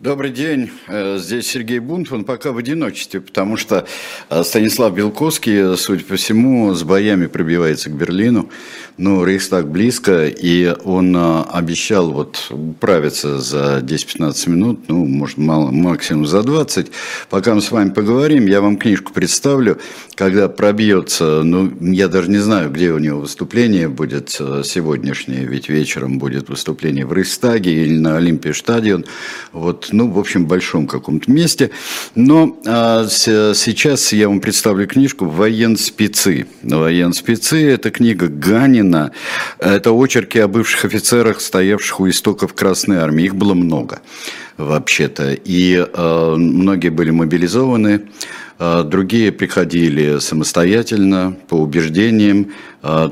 Добрый день. Э, здесь Сергей Бунт. Он пока в одиночестве, потому что э, Станислав Белковский, судя по всему, с боями пробивается к Берлину. Ну, Рейхстаг близко, и он э, обещал вот управиться за 10-15 минут, ну, может, мало, максимум за 20. Пока мы с вами поговорим, я вам книжку представлю. Когда пробьется, ну, я даже не знаю, где у него выступление будет сегодняшнее, ведь вечером будет выступление в Рейхстаге или на Олимпии стадион. Вот ну, в общем, большом каком-то месте. Но а, сейчас я вам представлю книжку «Военспецы». «Военспецы» – это книга Ганина. Это очерки о бывших офицерах, стоявших у истоков Красной Армии. Их было много, вообще-то. И а, многие были мобилизованы. А, другие приходили самостоятельно, по убеждениям,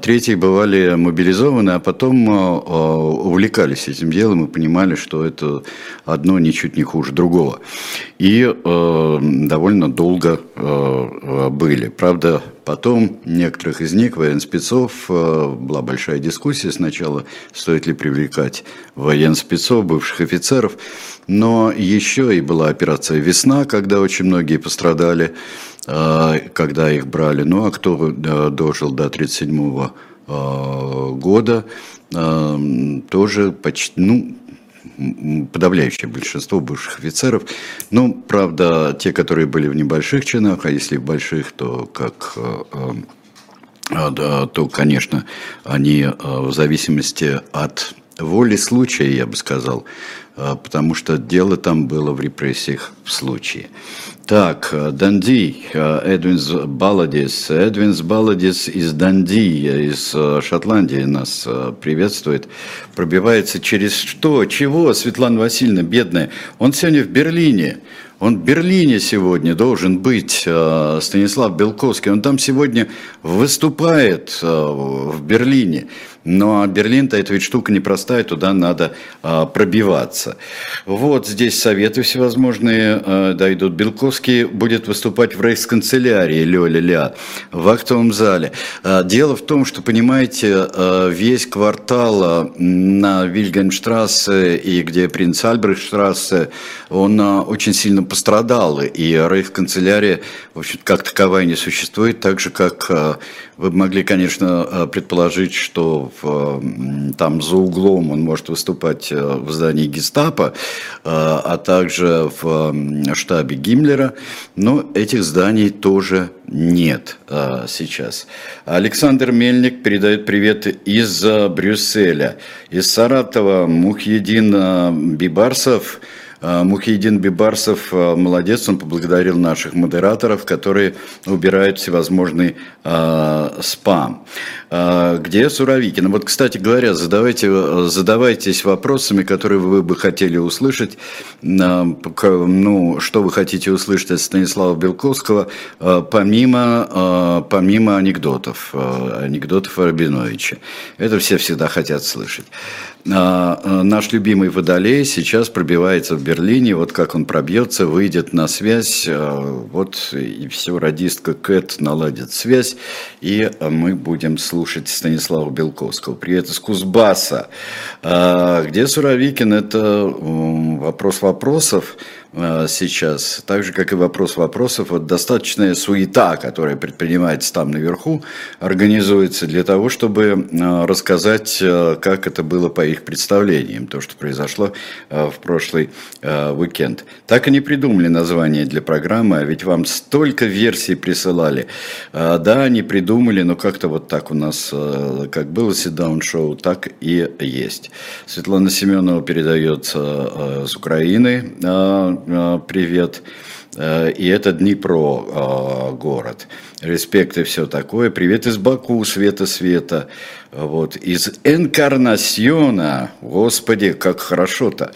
третьи бывали мобилизованы, а потом а, увлекались этим делом и понимали, что это одно ничуть не хуже другого. И довольно долго были. Правда, Потом некоторых из них, военспецов, была большая дискуссия сначала, стоит ли привлекать военспецов, бывших офицеров. Но еще и была операция «Весна», когда очень многие пострадали, когда их брали. Ну, а кто э, дожил до 1937 э, года, тоже почти, ну, подавляющее большинство бывших офицеров. Ну, правда, те, которые были в небольших чинах, а если в больших, то как то, конечно, они в зависимости от воли случая, я бы сказал, а, потому что дело там было в репрессиях в случае. Так, э, Данди, э, Эдвинс Баладис. Эдвинс Баладис из Данди, из э, Шотландии нас приветствует. Пробивается через что? Чего, Светлана Васильевна, бедная? Он сегодня в Берлине. Он в Берлине сегодня должен быть, Станислав Белковский. Он там сегодня выступает в Берлине. Но Берлин-то эта ведь штука непростая, туда надо а, пробиваться. Вот здесь советы всевозможные а, дойдут. Белковский будет выступать в рейхсканцелярии Ля-ля-ля, в актовом зале. А, дело в том, что, понимаете, а, весь квартал а, на Вильгельмштрассе и где принц Альбрехтштрассе, он а, очень сильно пострадал, и рейхсканцелярия, в общем как таковая не существует, так же, как а, вы могли, конечно, э, предположить, что там за углом он может выступать э, в здании гестапо, э, а также в штабе Гиммлера, но этих зданий тоже нет сейчас. Александр Мельник передает привет из Брюсселя. Из Саратова Мухьедин Бибарсов – Мухидин Бибарсов а, молодец, он поблагодарил наших модераторов, которые убирают всевозможный э, спам. Э, где Суровикин? Вот, кстати говоря, задавайте, задавайтесь вопросами, которые вы бы хотели услышать. Э, ну, что вы хотите услышать от Станислава Белковского, э, помимо, э, помимо анекдотов, э, анекдотов о. Это все всегда хотят слышать. А, а, наш любимый Водолей сейчас пробивается в Берлине. Вот как он пробьется, выйдет на связь. А, вот и все, радистка Кэт наладит связь. И мы будем слушать Станислава Белковского. Привет из Кузбасса. Где Суровикин? Это вопрос вопросов. Э, сейчас, так же, как и вопрос вопросов, вот достаточная суета, которая предпринимается там наверху, организуется для того, чтобы э, рассказать, э, как это было по их представлениям, то, что произошло в прошлый уикенд. Так и не придумали название для программы, а ведь вам столько версий присылали. Да, они придумали, но как-то вот так у нас, как было sit-down шоу, так и есть. Светлана Семенова передается с Украины Привет. Э, и это Днепро э, город. Респект и все такое. Привет из Баку, Света Света. Вот. Из Энкарнасьона, господи, как хорошо-то,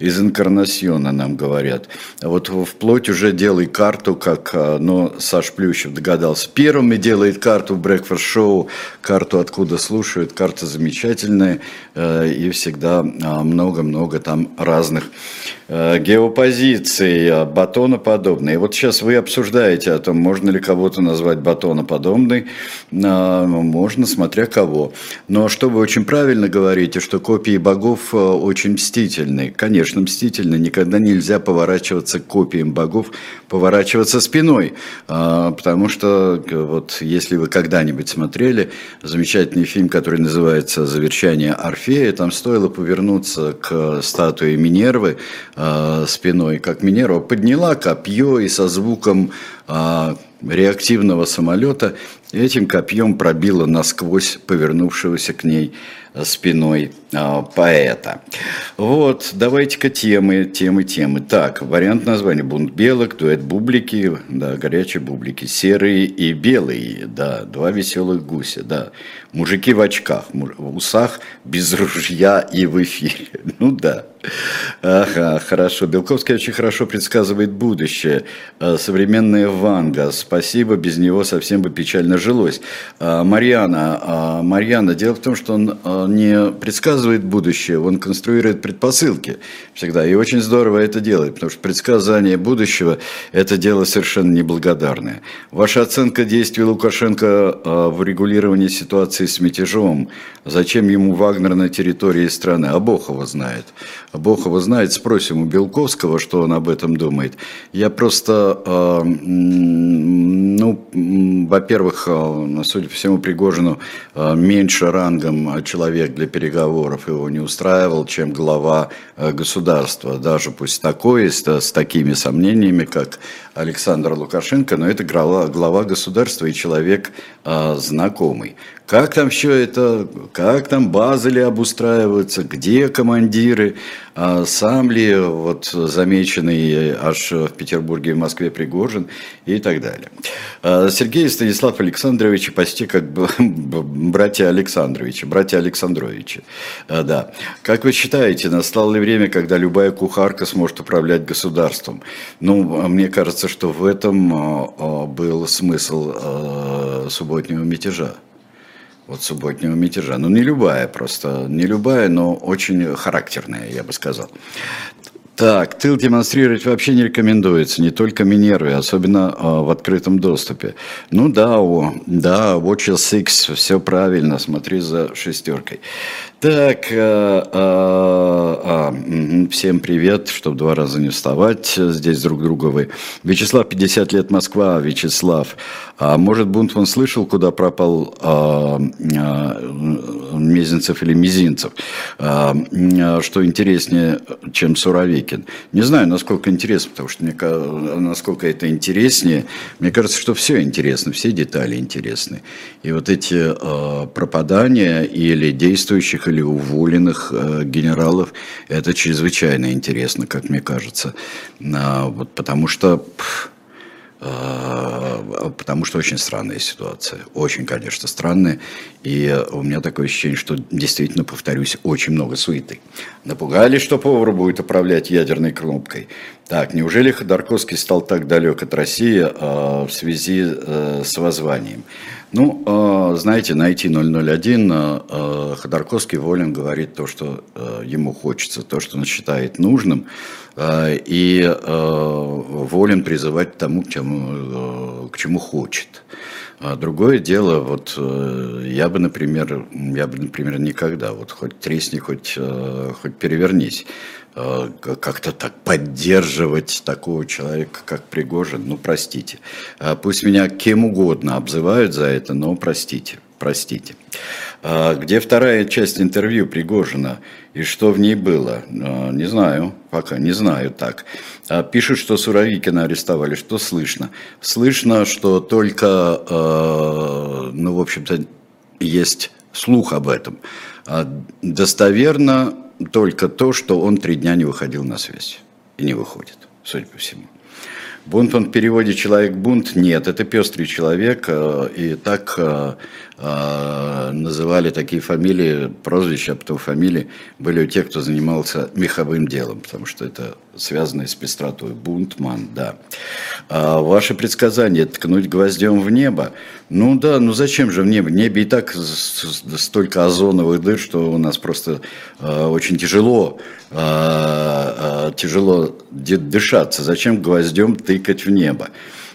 из Энкарнасьона нам говорят. Вот вплоть уже делай карту, как но Саш Плющев догадался. Первым и делает карту Breakfast Show, карту откуда слушают, карта замечательная, и всегда много-много там разных геопозиций. Батона по батоноподобный. Вот сейчас вы обсуждаете о том, можно ли кого-то назвать батоноподобный. А, можно, смотря кого. Но что вы очень правильно говорите, что копии богов э, очень мстительны. Конечно, мстительны. Никогда нельзя поворачиваться к копиям богов, поворачиваться спиной. А, потому что вот если вы когда-нибудь смотрели замечательный фильм, который называется «Завершение Орфея», там стоило повернуться к статуе Минервы э, спиной, как Минерва подняла копье и со звуком э, реактивного самолета этим копьем пробила насквозь повернувшегося к ней спиной э, поэта. Вот, давайте-ка темы, темы, темы. Так, вариант названия «Бунт белок», дуэт бублики, да, горячие бублики, серые и белые, да, два веселых гуся, да, мужики в очках, в усах, без ружья и в эфире. Ну да. Ага, хорошо. Белковский очень хорошо предсказывает будущее. А, современная Ванга. Спасибо, без него совсем бы печально жилось. А, Марьяна, а, Марьяна, дело в том, что он не предсказывает будущее, он конструирует предпосылки всегда. И очень здорово это делает, потому что предсказание будущего – это дело совершенно неблагодарное. Ваша оценка действий Лукашенко в регулировании ситуации с мятежом. Зачем ему Вагнер на территории страны? А Бог его знает. Бог его знает, спросим у Белковского, что он об этом думает. Я просто, ну, во-первых, э, судя по всему, Пригожину э, меньше рангом человек для переговоров его не устраивал, чем глава государства. Даже пусть такой, с, с такими сомнениями, как Александр Лукашенко, но это глава, глава государства и человек знакомый. Как там все это, как там базы ли обустраиваются, где командиры, а сам ли вот замеченный аж в Петербурге и в Москве Пригожин и так далее. А Сергей Станислав Александрович почти как бы братья Александровичи, братья Александровичи. А, да. Как вы считаете, настало ли время, когда любая кухарка сможет управлять государством? Ну, мне кажется, что в этом а, был смысл субботнего мятежа вот субботнего мятежа. Ну, не любая просто, не любая, но очень характерная, я бы сказал. Так, тыл демонстрировать вообще не рекомендуется, не только Минерве, особенно э, в открытом доступе. Ну да, о, да, Watch 6, все правильно, смотри за шестеркой. Так, э, э, э, всем привет, чтобы два раза не вставать, здесь друг друга вы. Вячеслав, 50 лет Москва, Вячеслав. А может, Бунтман слышал, куда пропал э, Мезенцев или Мизинцев? Э, что интереснее, чем Суровикин? Не знаю, насколько интересно, потому что мне, насколько это интереснее. Мне кажется, что все интересно, все детали интересны. И вот эти э, пропадания или действующих, или уволенных генералов, это чрезвычайно интересно, как мне кажется. А, вот потому что... Пфф, а, потому что очень странная ситуация. Очень, конечно, странная. И у меня такое ощущение, что действительно, повторюсь, очень много суеты. Напугали, что повар будет управлять ядерной кнопкой. Так, неужели Ходорковский стал так далек от России э, в связи э, с воззванием? Ну, э, знаете, найти 001 э, Ходорковский волен говорит то, что э, ему хочется, то, что он считает нужным, э, и э, волен призывать к тому, к чему, э, к чему хочет. А другое дело, вот э, я бы, например, я бы, например, никогда, вот хоть тресни, хоть, хоть перевернись, как-то так поддерживать такого человека, как Пригожин, ну, простите. Э, пусть меня кем угодно обзывают за это, но простите, простите. Э, где вторая часть интервью Пригожина и что в ней было? Не знаю, пока не знаю так. Пишут, что Суровикина арестовали. Что слышно? Слышно, что только, ну, в общем-то, есть слух об этом. Достоверно только то, что он три дня не выходил на связь. И не выходит, судя по всему. Бунт он в переводе «человек-бунт» нет, это пестрый человек, э, и так э, э, называли такие фамилии, прозвища, а потом фамилии были у тех, кто занимался меховым делом, потому что это связано с пестротой. Бунтман, да. А ваше предсказание – ткнуть гвоздем в небо. Ну да, ну зачем же в небо? В небе и так столько озоновых дыр, что у нас просто очень тяжело, тяжело дышаться. Зачем гвоздем ты тыкать в небо.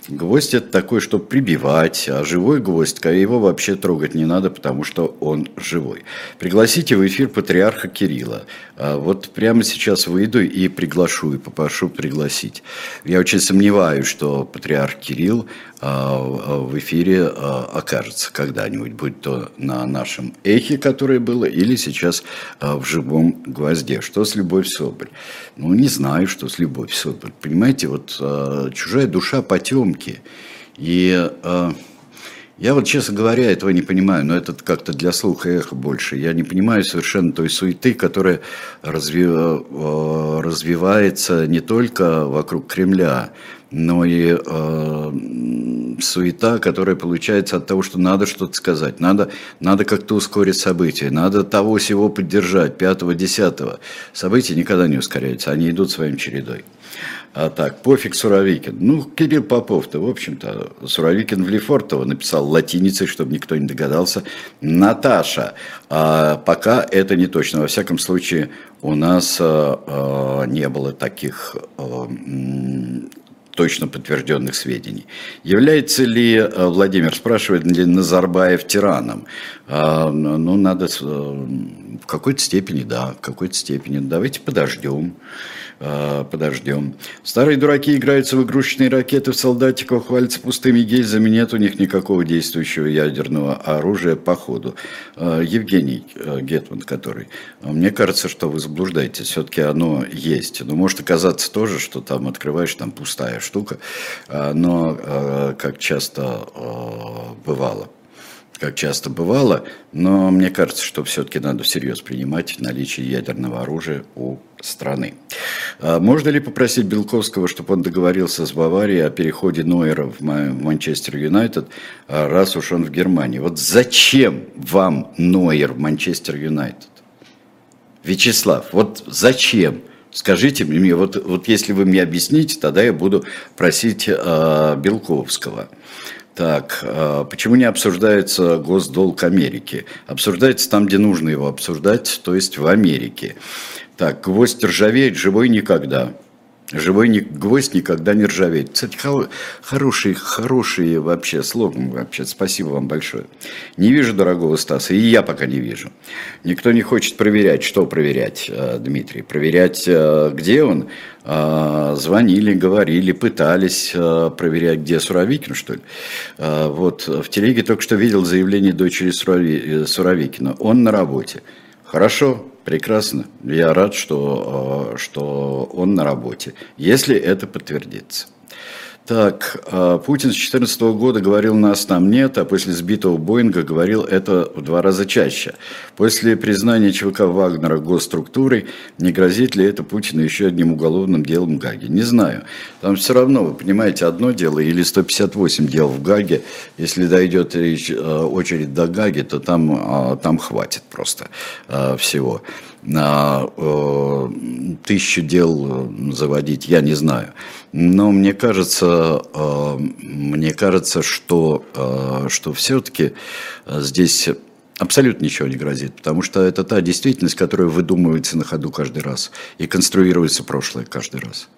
Гвоздь это такой, чтобы прибивать, а живой гвоздь, его вообще трогать не надо, потому что он живой. Пригласите в эфир патриарха Кирилла. А вот прямо сейчас выйду и приглашу, и попрошу пригласить. Я очень сомневаюсь, что патриарх Кирилл в эфире а, окажется когда-нибудь, будь то на нашем эхе, которое было, или сейчас в живом гвозде. Что с Любовь Соболь? Ну, не знаю, что с Любовь Соболь. Понимаете, вот чужая душа потемки. И я вот, честно говоря, этого не понимаю, но это как-то для слуха и эха больше. Я не понимаю совершенно той суеты, которая разви... Развивается не только вокруг Кремля, но и э, суета, которая получается от того, что надо что-то сказать, надо, надо как-то ускорить события, надо того всего поддержать, пятого, десятого. События никогда не ускоряются, они идут своим чередой. А так, пофиг Суровикин. Ну, Кирилл Попов-то, в общем-то, Суровикин в Лефортово написал латиницей, чтобы никто не догадался. Наташа. А пока это не точно. Во всяком случае, у нас а, а, не было таких а, точно подтвержденных сведений. Является ли, а, Владимир спрашивает, ли Назарбаев тираном? А, ну, надо в какой-то степени, да, в какой-то степени. Давайте подождем. А, подождем. Старые дураки играются в игрушечные ракеты в солдатиков, хвалятся пустыми гильзами, нет у них никакого действующего ядерного оружия по ходу. А, Евгений а, Гетман, который. Мне кажется, что вы заблуждаетесь, все-таки оно есть. Но может оказаться тоже, что там открываешь, там пустая штука, но как часто бывало как часто бывало, но мне кажется, что все-таки надо всерьез принимать наличие ядерного оружия у страны. А можно ли попросить Белковского, чтобы он договорился с Баварией о переходе Нойера в Манчестер Юнайтед, а раз уж он в Германии? Вот зачем вам Нойер в Манчестер Юнайтед? Вячеслав, вот зачем? Скажите мне, вот, вот если вы мне объясните, тогда я буду просить э, Белковского. Так, а, почему не обсуждается госдолг Америки? Обсуждается там, где нужно его обсуждать, то есть в Америке. Так, гвоздь ржавеет, живой никогда. Живой гвоздь никогда не ржавеет. Кстати, хороший, хороший вообще слоган вообще. Спасибо вам большое. Не вижу дорогого Стаса, и я пока не вижу. Никто не хочет проверять, что проверять, э, Дмитрий. Проверять, э, где он. А, звонили, говорили, пытались э, проверять, где Суровикин, что ли. Вот в телеге только что видел заявление дочери Суровикина. Он на работе. Хорошо, прекрасно. Я рад, что, э, что он на работе, если это подтвердится. Так, а, Путин с 2014 года говорил нас там нет, а после сбитого Боинга говорил это в два раза чаще. После признания ЧВК Вагнера госструктурой, не грозит ли это Путину еще одним уголовным делом в Гаге? Не знаю. Там все равно, вы понимаете, одно дело или 158 дел в Гаге. Если дойдет речь, э, очередь до Гаги, то там, а, там хватит просто э, всего тысячу дел э, заводить, я не знаю. Но мне кажется, э, мне кажется, что, э, что все-таки здесь абсолютно ничего не грозит, потому что это та действительность, которая выдумывается на ходу каждый раз и конструируется прошлое каждый раз.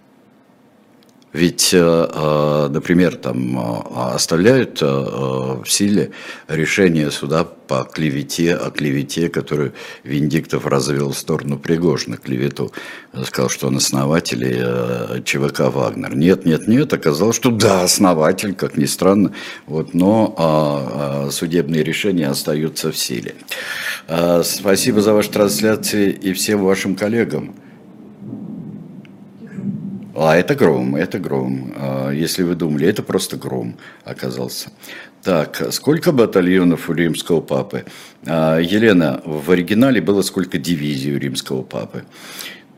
Ведь, э, э, например, там э, оставляют в силе решение суда по клевете, о клевете, которую Виндиктов развел в сторону Пригожина, клевету. Сказал, что он основатель ЧВК «Вагнер». Нет, нет, нет, оказалось, что да, основатель, как ни странно, вот, но а, а, судебные решения остаются в силе. Спасибо за ваши трансляции и всем вашим коллегам. А, это гром, это гром. А, если вы думали, это просто гром оказался. Так, сколько батальонов у римского папы? А, Елена, в оригинале было сколько дивизий у римского папы?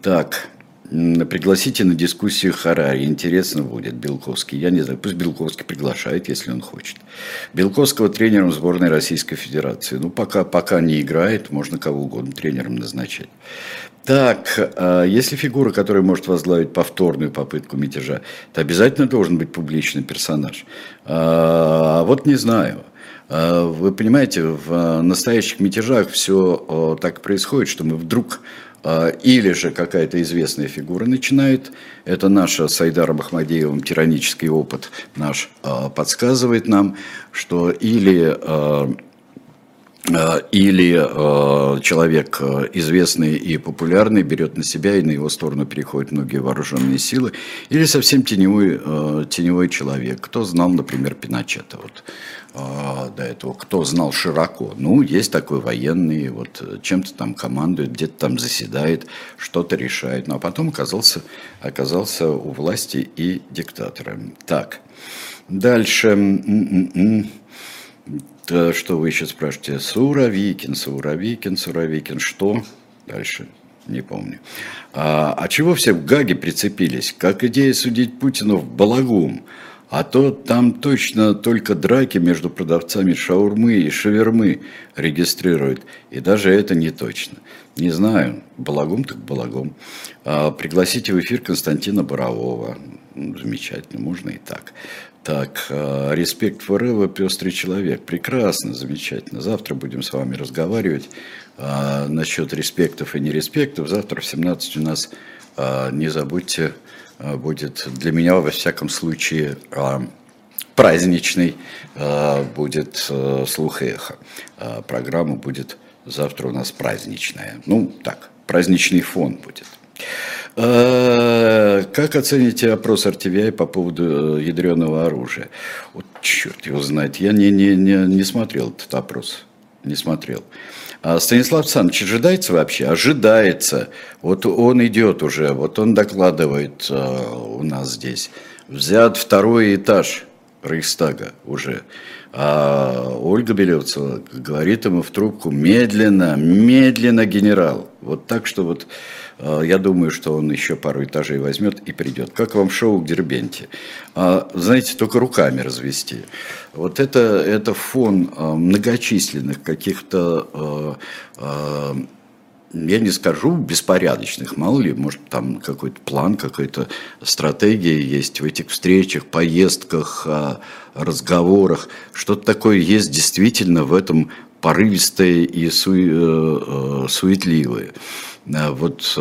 Так, Пригласите на дискуссию Харари. Интересно будет Белковский. Я не знаю, пусть Белковский приглашает, если он хочет. Белковского тренером сборной Российской Федерации. Ну, пока, пока не играет, можно кого угодно тренером назначать. Так, а если фигура, которая может возглавить повторную попытку мятежа, то обязательно должен быть публичный персонаж. А вот не знаю. А вы понимаете, в настоящих мятежах все так происходит, что мы вдруг а, или же какая-то известная фигура начинает, это наш с Айдаром Ахмадеевым тиранический опыт наш а, подсказывает нам, что или а, или э, человек известный и популярный берет на себя и на его сторону переходят многие вооруженные силы, или совсем теневой, э, теневой человек. Кто знал, например, Пиночета? Вот, а, до этого, кто знал широко. Ну, есть такой военный, вот чем-то там командует, где-то там заседает, что-то решает. Ну, а потом оказался, оказался у власти и диктатором. Так, дальше. М-м-м. Что вы еще спрашиваете? Суровикин, Суровикин, Суровикин. Что? Дальше не помню. А, а чего все в Гаге прицепились? Как идея судить Путина в балагум? А то там точно только драки между продавцами шаурмы и шавермы регистрируют. И даже это не точно. Не знаю, балагом так балагом. А, пригласите в эфир Константина Борового. Замечательно, можно и так. Так, а, респект Форева, пестрый человек. Прекрасно, замечательно. Завтра будем с вами разговаривать а, насчет респектов и нереспектов. Завтра в 17 у нас, а, не забудьте, будет для меня, во всяком случае, э, праздничный, э, будет слух и эхо. Программа будет завтра у нас праздничная. Ну, так, праздничный фон будет. Как оцените опрос RTVI по поводу ядреного оружия? Вот черт его знает, я не, не, не, не смотрел этот опрос, не смотрел. А Станислав Александрович ожидается вообще? Ожидается. Вот он идет уже, вот он докладывает э, у нас здесь. Взят второй этаж Рейхстага уже. А Ольга Белевцева говорит ему в трубку медленно, медленно, генерал. Вот так что вот э, я думаю, что он еще пару этажей возьмет и придет. Как вам шоу Дербенте? А, знаете, только руками развести. Вот это, это фон э, многочисленных каких-то я не скажу беспорядочных, мало ли, может, там какой-то план, какая-то стратегия есть в этих встречах, поездках, разговорах. Что-то такое есть действительно в этом порывистое и су, суетливое. Вот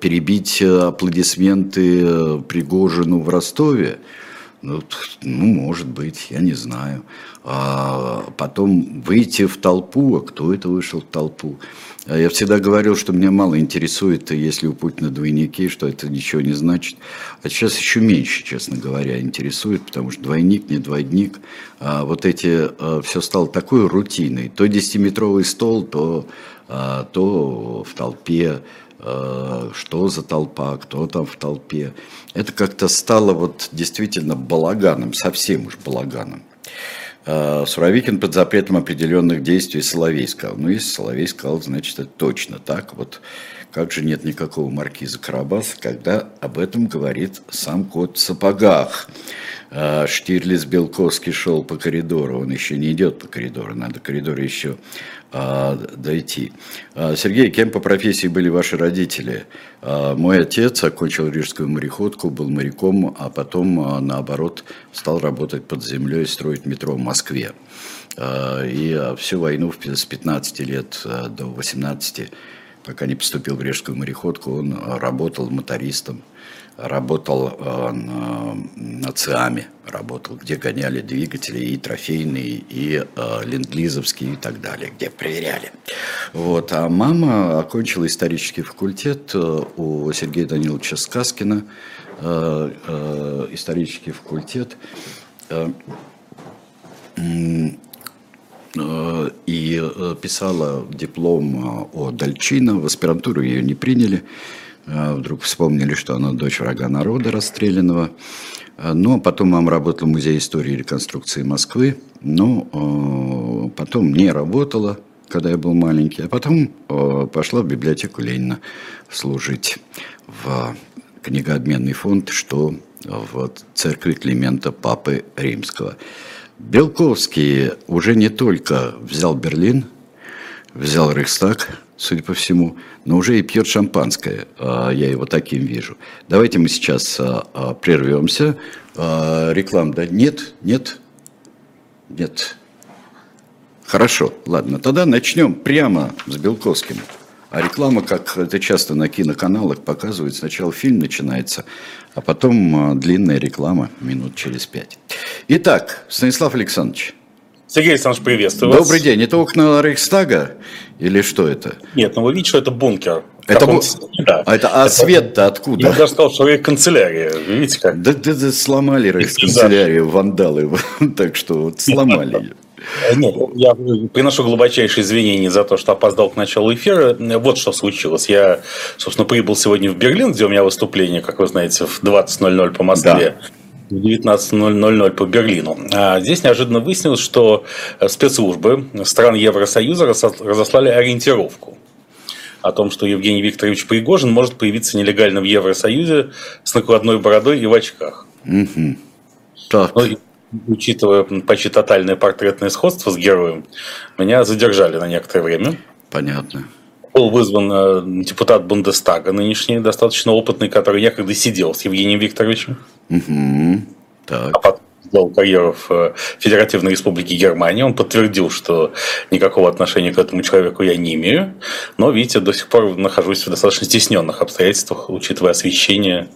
перебить аплодисменты Пригожину в Ростове – ну, ну, может быть, я не знаю. А потом выйти в толпу, а кто это вышел в толпу? А я всегда говорил, что меня мало интересует, если у Путина двойники, что это ничего не значит. А сейчас еще меньше, честно говоря, интересует, потому что двойник, не двойник. А вот эти, а, все стало такой рутиной. То 10-метровый стол, то, а, то в толпе что за толпа, кто там в толпе. Это как-то стало вот действительно балаганом, совсем уж балаганом. Э, Суровикин под запретом определенных действий Соловей сказал. Ну, если Соловей сказал, значит, это точно так. Вот как же нет никакого маркиза Карабаса, когда об этом говорит сам кот в сапогах. Э, Штирлиц Белковский шел по коридору, он еще не идет по коридору, надо коридор еще а, дойти. А, Сергей, кем по профессии были ваши родители? А, мой отец окончил рижскую мореходку, был моряком, а потом, наоборот, стал работать под землей, строить метро в Москве. И всю войну с 15 лет до 18, пока не поступил в рижскую мореходку, он работал мотористом работал э, на, на ЦИАМе, работал, где гоняли двигатели и трофейные, и э, и так далее, где проверяли. Вот. А мама окончила исторический факультет э, у Сергея Даниловича Сказкина, исторический факультет и писала диплом о Дальчино, в аспирантуру ее не приняли, вдруг вспомнили, что она дочь врага народа расстрелянного. Но потом мама работала в Музее истории и реконструкции Москвы, но потом не работала, когда я был маленький, а потом пошла в библиотеку Ленина служить в книгообменный фонд, что в церкви Климента Папы Римского. Белковский уже не только взял Берлин, взял Рейхстаг, судя по всему, но уже и пьет шампанское. А, я его таким вижу. Давайте мы сейчас а, а, прервемся. Реклам, да? Нет? Нет? Нет. Хорошо, ладно. Тогда начнем прямо с Белковским. А реклама, как это часто на киноканалах показывают, сначала фильм начинается, а потом длинная реклама минут через пять. Итак, Станислав Александрович. Сергей Александрович, приветствую Добрый вас. день. Это окна Рейхстага или что это? Нет, ну вы видите, что это бункер. Это, бу... да. а, это, а это... свет-то откуда? Я даже сказал, что это канцелярия. Видите как? Да, да, да сломали Рейхсканцелярию, вандалы. так что вот сломали ее. Э, нет, я приношу глубочайшие извинения за то, что опоздал к началу эфира. Вот что случилось. Я, собственно, прибыл сегодня в Берлин, где у меня выступление, как вы знаете, в 20.00 по Москве. Да в 19.00 по Берлину. А здесь неожиданно выяснилось, что спецслужбы стран Евросоюза разослали ориентировку о том, что Евгений Викторович Пригожин может появиться нелегально в Евросоюзе с накладной бородой и в очках. Угу. Так. Ну, учитывая почти тотальное портретное сходство с героем, меня задержали на некоторое время. Понятно. Был вызван э, депутат Бундестага, нынешний, достаточно опытный, который некогда сидел с Евгением Викторовичем. Угу. Так. А потом сделал карьеру в э, Федеративной Республике Германии. Он подтвердил, что никакого отношения к этому человеку я не имею. Но, видите, до сих пор нахожусь в достаточно стесненных обстоятельствах, учитывая освещение,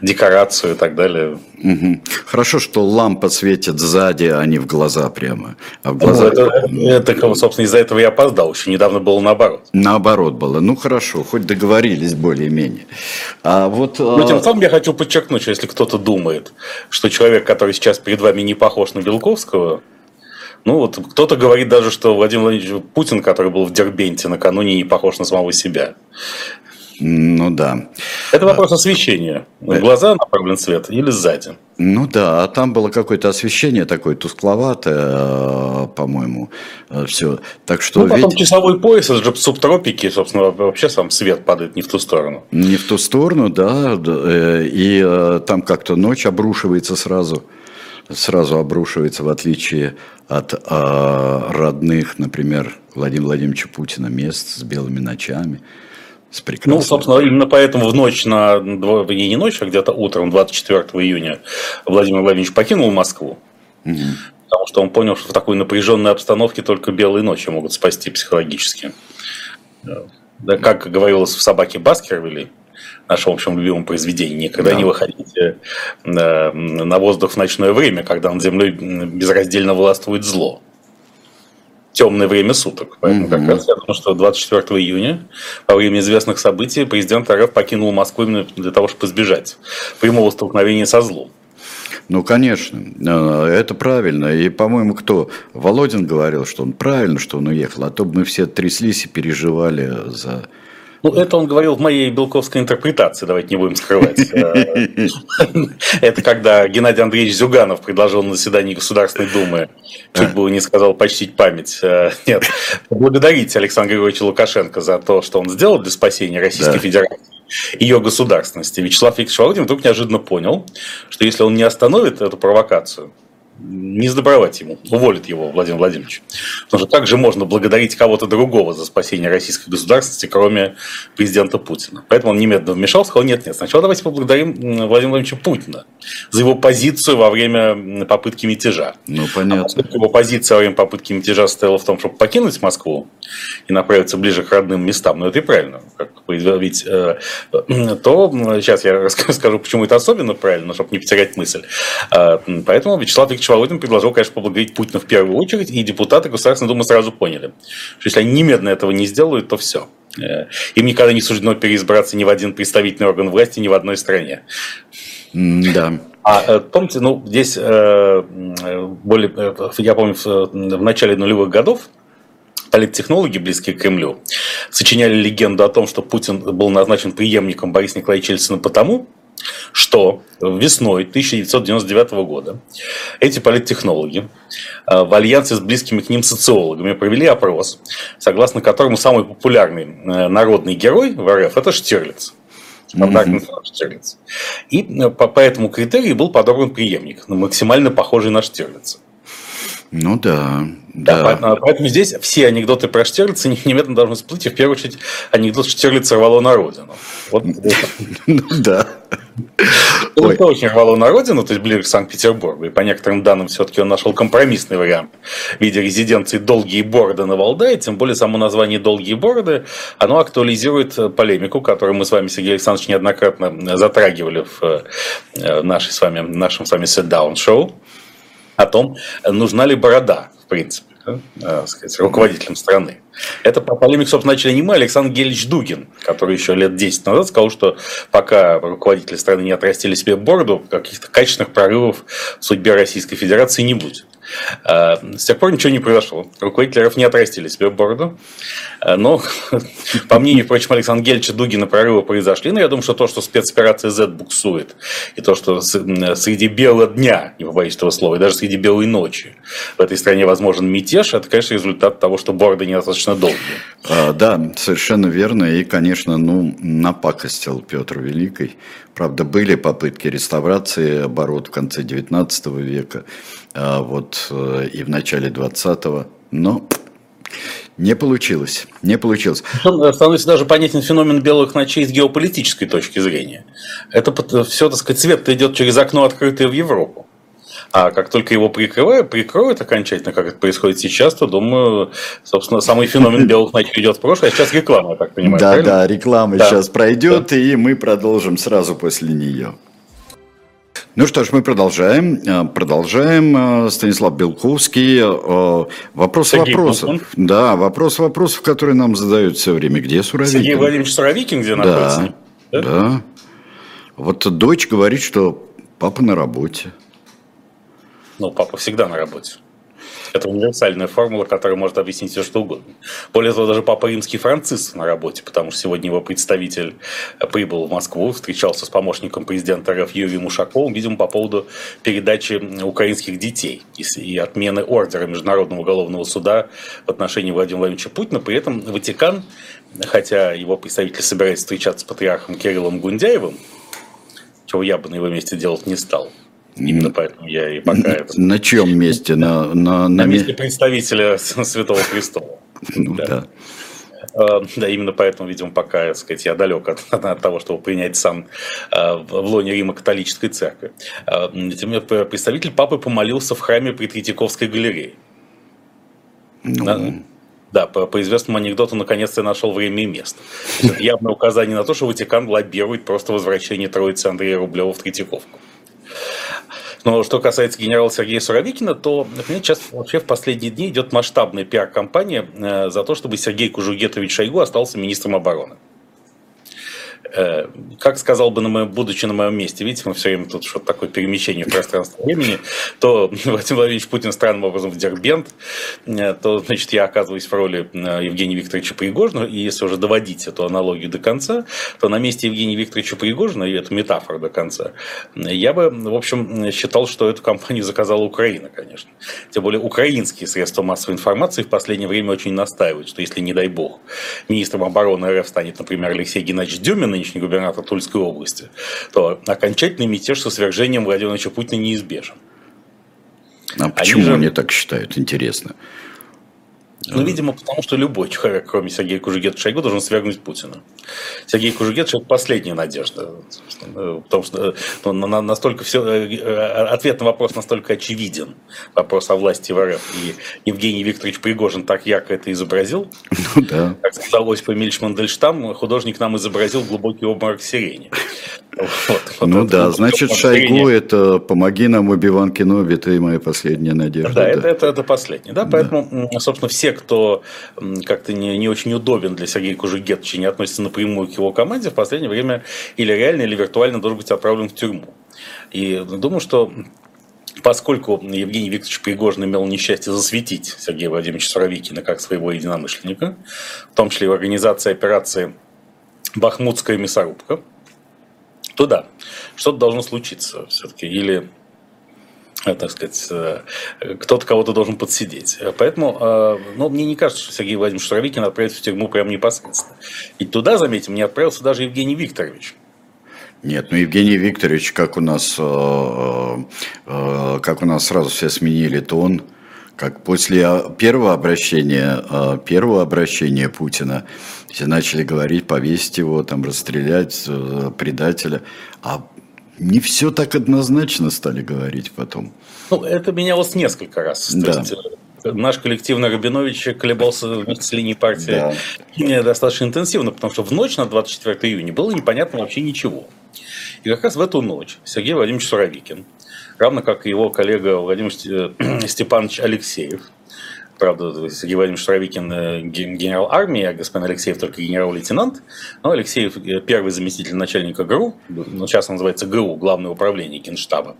декорацию и так далее. Угу. Хорошо, что лампа светит сзади, а не в глаза прямо. А в глаза... Ну, это, это, собственно, из-за этого я опоздал. Еще недавно было наоборот. Наоборот было. Ну, хорошо, хоть договорились более-менее. А вот... Но тем а, самым я хочу подчеркнуть, что если кто-то думает, что человек, который сейчас перед вами не похож на Белковского, ну вот кто-то говорит даже, что Владимир Владимирович Путин, который был в Дербенте накануне, не похож на самого себя. Ну да. Это вопрос освещения. В глаза направлен свет или сзади? Ну да, а там было какое-то освещение такое тускловатое, э, по-моему, э, все. Так что ну, потом ведь... часовой пояс, это же субтропики, собственно, вообще сам свет падает не в ту сторону. Не в ту сторону, да, э, и там как-то ночь обрушивается сразу, сразу обрушивается, в отличие от родных, например, Владимира Владимировича Путина, мест с белыми ночами с прекрасным. Ну, собственно, именно поэтому в ночь на, не ночь, а где-то утром 24 июня Владимир Владимирович покинул Москву. Угу. Потому что он понял, что в такой напряженной обстановке только белые ночи могут спасти психологически. Да, как говорилось в «Собаке Баскервилли», нашем общем любимом произведении, никогда да. не выходите на, на воздух в ночное время, когда над землей безраздельно властвует зло темное время суток. Поэтому mm-hmm. как раз я думаю, что 24 июня, во время известных событий, президент РФ покинул Москву именно для того, чтобы избежать прямого столкновения со злом. Ну, конечно, э, это правильно. И, по-моему, кто? Володин говорил, что он правильно, что он уехал, а то бы мы все тряслись и переживали за ну, это он говорил в моей белковской интерпретации, давайте не будем скрывать. Это когда Геннадий Андреевич Зюганов предложил на заседании Государственной Думы, чуть было не сказал почтить память. Э, нет, поблагодарить Александра Григорьевича Лукашенко за то, что он сделал для спасения Российской Федерации ее государственности. Вячеслав Викторович Володин вдруг неожиданно понял, что если он не остановит эту провокацию, не сдобровать ему, уволит его Владимир Владимирович. Потому что как же можно благодарить кого-то другого за спасение российской государственности, кроме президента Путина? Поэтому он немедленно вмешался, сказал, нет, нет, сначала давайте поблагодарим Владимира Владимировича Путина за его позицию во время попытки мятежа. Ну, понятно. А его позиция во время попытки мятежа состояла в том, чтобы покинуть Москву и направиться ближе к родным местам, но это и правильно. Как, ведь, э, то сейчас я расскажу, почему это особенно правильно, чтобы не потерять мысль. А, поэтому Вячеслав Викторович Володин предложил, конечно, поблагодарить Путина в первую очередь, и депутаты Государственной Думы сразу поняли, что если они немедленно этого не сделают, то все. Э, им никогда не суждено переизбраться ни в один представительный орган власти, ни в одной стране. Да. А э, помните, ну, здесь э, более, я помню, в начале нулевых годов политтехнологи, близкие к Кремлю, сочиняли легенду о том, что Путин был назначен преемником Бориса Николаевича Ельцина потому, что весной 1999 года эти политтехнологи э, в альянсе с близкими к ним социологами провели опрос, согласно которому самый популярный э, народный герой в РФ – это Штирлиц. Mm-hmm. Штирлиц. И э, по, по этому критерию был подобран преемник, максимально похожий на Штирлица. Ну да. Да, да. Поэтому, поэтому здесь все анекдоты про Штирлица немедленно должны всплыть, и в первую очередь анекдот Штирлица рвало на родину. Вот Ну да. Он очень рвало на родину, то есть ближе к Санкт-Петербургу. И по некоторым данным все-таки он нашел компромиссный вариант в виде резиденции «Долгие бороды» на Валдае. Тем более само название «Долгие бороды» оно актуализирует полемику, которую мы с вами, Сергей Александрович, неоднократно затрагивали в э, нашей с вами, нашем с вами sit-down шоу о том, нужна ли борода, в принципе да, сказать, руководителем страны. Это полемик, собственно, начали не мы, а Александр Гельевич Дугин, который еще лет 10 назад сказал, что пока руководители страны не отрастили себе бороду, каких-то качественных прорывов в судьбе Российской Федерации не будет. А, с тех пор ничего не произошло. Руководители РФ не отрастили себе бороду. А, но, по мнению, впрочем, Александра Гельча Дугина прорывы произошли. Но я думаю, что то, что спецоперация Z буксует, и то, что среди белого дня, не побоюсь этого слова, и даже среди белой ночи в этой стране возможен мятеж, это, конечно, результат того, что бороды недостаточно долгие. А, да, совершенно верно. И, конечно, ну, напакостил Петр Великий. Правда, были попытки реставрации оборот в конце XIX века. А вот э, и в начале 20-го, но не получилось, не получилось. Э, становится даже понятен феномен белых ночей с геополитической точки зрения. Это все, так сказать, свет идет через окно, открытое в Европу. А как только его прикрывают, прикроют окончательно, как это происходит сейчас, то, думаю, собственно, самый феномен белых ночей идет в прошлое. А сейчас реклама, я так понимаю. Да, правильно? да, реклама да. сейчас пройдет, да. и мы продолжим сразу после нее. Ну что ж, мы продолжаем. Э, продолжаем. Э, Станислав Белковский. Э, вопрос Сергей вопросов. Бунтман. Да, вопрос вопросов, которые нам задают все время. Где Суровикин? Сергей Владимирович Суровикин где находится? Да, да. Вот дочь говорит, что папа на работе. Ну, папа всегда на работе. Это универсальная формула, которая может объяснить все, что угодно. Более того, даже Папа Римский Франциск на работе, потому что сегодня его представитель прибыл в Москву, встречался с помощником президента РФ Юрием Ушаковым, видимо, по поводу передачи украинских детей и отмены ордера Международного уголовного суда в отношении Владимира Владимировича Путина. При этом Ватикан, хотя его представитель собирается встречаться с патриархом Кириллом Гундяевым, чего я бы на его месте делать не стал – Именно поэтому я и пока это... На чем месте? На, на, на... на месте представителя Святого Престола. Ну, да. да. А, да, именно поэтому, видимо, пока, так сказать, я далек от, от того, чтобы принять сан а, в лоне Рима католической церкви. Тем представитель папы помолился в храме при Третьяковской галерее. Ну... Да, по, по известному анекдоту, наконец-то я нашел время и место. Это явное указание на то, что Ватикан лоббирует просто возвращение Троицы Андрея Рублева в Третьяковку. Но что касается генерала Сергея Суровикина, то например, сейчас вообще в последние дни идет масштабная пиар-компания э, за то, чтобы Сергей Кужугетович Шойгу остался министром обороны. Э, как сказал бы, на моем, будучи на моем месте, видите, мы все время тут что-то такое перемещение в пространстве времени, то Владимир Владимирович Путин странным образом в Дербент, э, то, значит, я оказываюсь в роли э, Евгения Викторовича Пригожина, и если уже доводить эту аналогию до конца, то на месте Евгения Викторовича Пригожина, и это метафора до конца, я бы, в общем, считал, что эту компанию заказала Украина, конечно. Тем более украинские средства массовой информации в последнее время очень настаивают, что если, не дай бог, министром обороны РФ станет, например, Алексей Геннадьевич Дюмин, нынешний губернатор Тульской области, то окончательный мятеж со свержением Владимира Владимировича Путина неизбежен. А почему они, же... они так считают? Интересно. Ну, видимо, потому что любой человек, кроме Сергея Кужугета Шойгу, должен свергнуть Путина. Сергей Кужугет – это последняя надежда. Потому что ну, настолько все, э, ответ на вопрос настолько очевиден. Вопрос о власти в РФ. И Евгений Викторович Пригожин так ярко это изобразил. Ну, да. Как сказал Осип Эмильевич Мандельштам, художник нам изобразил глубокий обморок сирени. Вот, вот ну да, значит, Шойгу – это «Помоги нам, Убиван Кеноби, ты моя последняя надежда». Да, да. Это, это, это последнее. Да, поэтому, да. собственно, все, кто как-то не, не очень удобен для Сергея Кужугетовича, не относится напрямую к его команде, в последнее время или реально, или виртуально должен быть отправлен в тюрьму. И думаю, что поскольку Евгений Викторович Пригожин имел несчастье засветить Сергея Владимировича Суровикина как своего единомышленника, в том числе и в организации операции «Бахмутская мясорубка», то да, что-то должно случиться все-таки. Или так сказать, э, кто-то кого-то должен подсидеть. Поэтому, э, ну, мне не кажется, что Сергей Владимирович Суровикин отправится в тюрьму прямо непосредственно. И туда, заметим, не отправился даже Евгений Викторович. Нет, ну Евгений Викторович, как у нас, как у нас сразу все сменили тон, Как после первого обращения, первого обращения Путина все начали говорить, повесить его, там, расстрелять э, предателя. А не все так однозначно стали говорить потом. Ну, это менялось несколько раз. Да. Есть, э, наш коллективный Рабинович колебался вместе с линией партии да. достаточно интенсивно, потому что в ночь на 24 июня было непонятно вообще ничего. И как раз в эту ночь Сергей Владимирович Суровикин, равно как и его коллега Владимир Степанович Алексеев, Правда, Сергей Владимирович Шаровикин э, генерал армии, а господин Алексеев только генерал-лейтенант. Но Алексеев э, первый заместитель начальника ГРУ, ну, сейчас он называется ГРУ, Главное управление Генштаба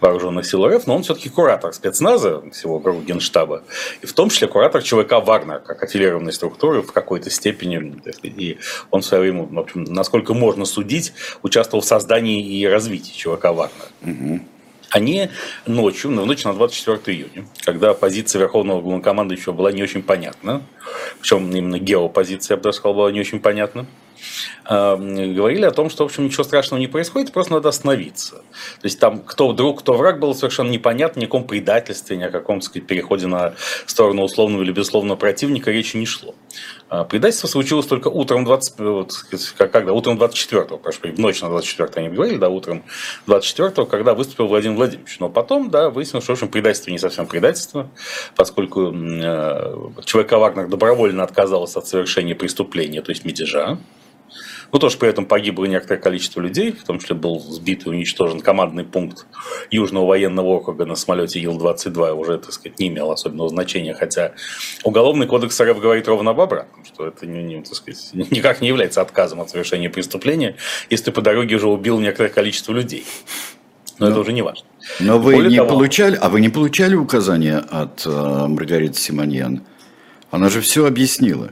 Вооруженных сил РФ, но он все-таки куратор спецназа всего ГРУ Генштаба, и в том числе куратор ЧВК «Вагнер», как аффилированной структуры в какой-то степени. И он в свое время, в общем, насколько можно судить, участвовал в создании и развитии ЧВК «Вагнер». Угу они ночью, в ночь на 24 июня, когда позиция Верховного Главнокомандующего была не очень понятна, причем именно геопозиция, я бы даже сказал, была не очень понятна, говорили о том, что, в общем, ничего страшного не происходит, просто надо остановиться. То есть там кто друг, кто враг было совершенно непонятно, ни о каком предательстве, ни о каком, так сказать, переходе на сторону условного или безусловного противника речи не шло. А предательство случилось только утром 20, вот, когда, утром 24-го, прошу в ночь на 24-го они говорили, да, утром 24-го, когда выступил Владимир Владимирович. Но потом, да, выяснилось, что, в общем, предательство не совсем предательство, поскольку э, ЧВК Вагнер добровольно отказался от совершения преступления, то есть мятежа, ну, тоже при этом погибло некоторое количество людей, в том числе был сбит и уничтожен командный пункт Южного военного округа на самолете Ил-22, уже, так сказать, не имел особенного значения, хотя Уголовный кодекс РФ говорит ровно об обратном, что это не, не, так сказать, никак не является отказом от совершения преступления, если ты по дороге уже убил некоторое количество людей. Но, но это уже не важно. Но вы Более не того, получали, а вы не получали указания от э, Маргариты Симоньян? Она же все объяснила.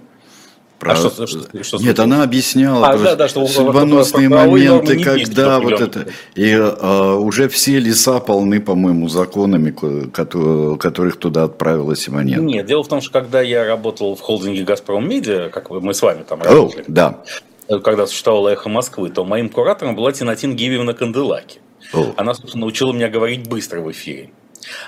Про... А что, что, что Нет, она объясняла а, да, да, что судьбоносные моменты, когда вот это. И а, уже все леса полны, по-моему, законами, которых туда отправила Симоненко. Нет, дело в том, что когда я работал в холдинге «Газпром Медиа», как мы с вами там работали, О, да. когда существовало «Эхо Москвы», то моим куратором была Тинатин Гивевна Канделаки. О. Она, собственно, научила меня говорить быстро в эфире.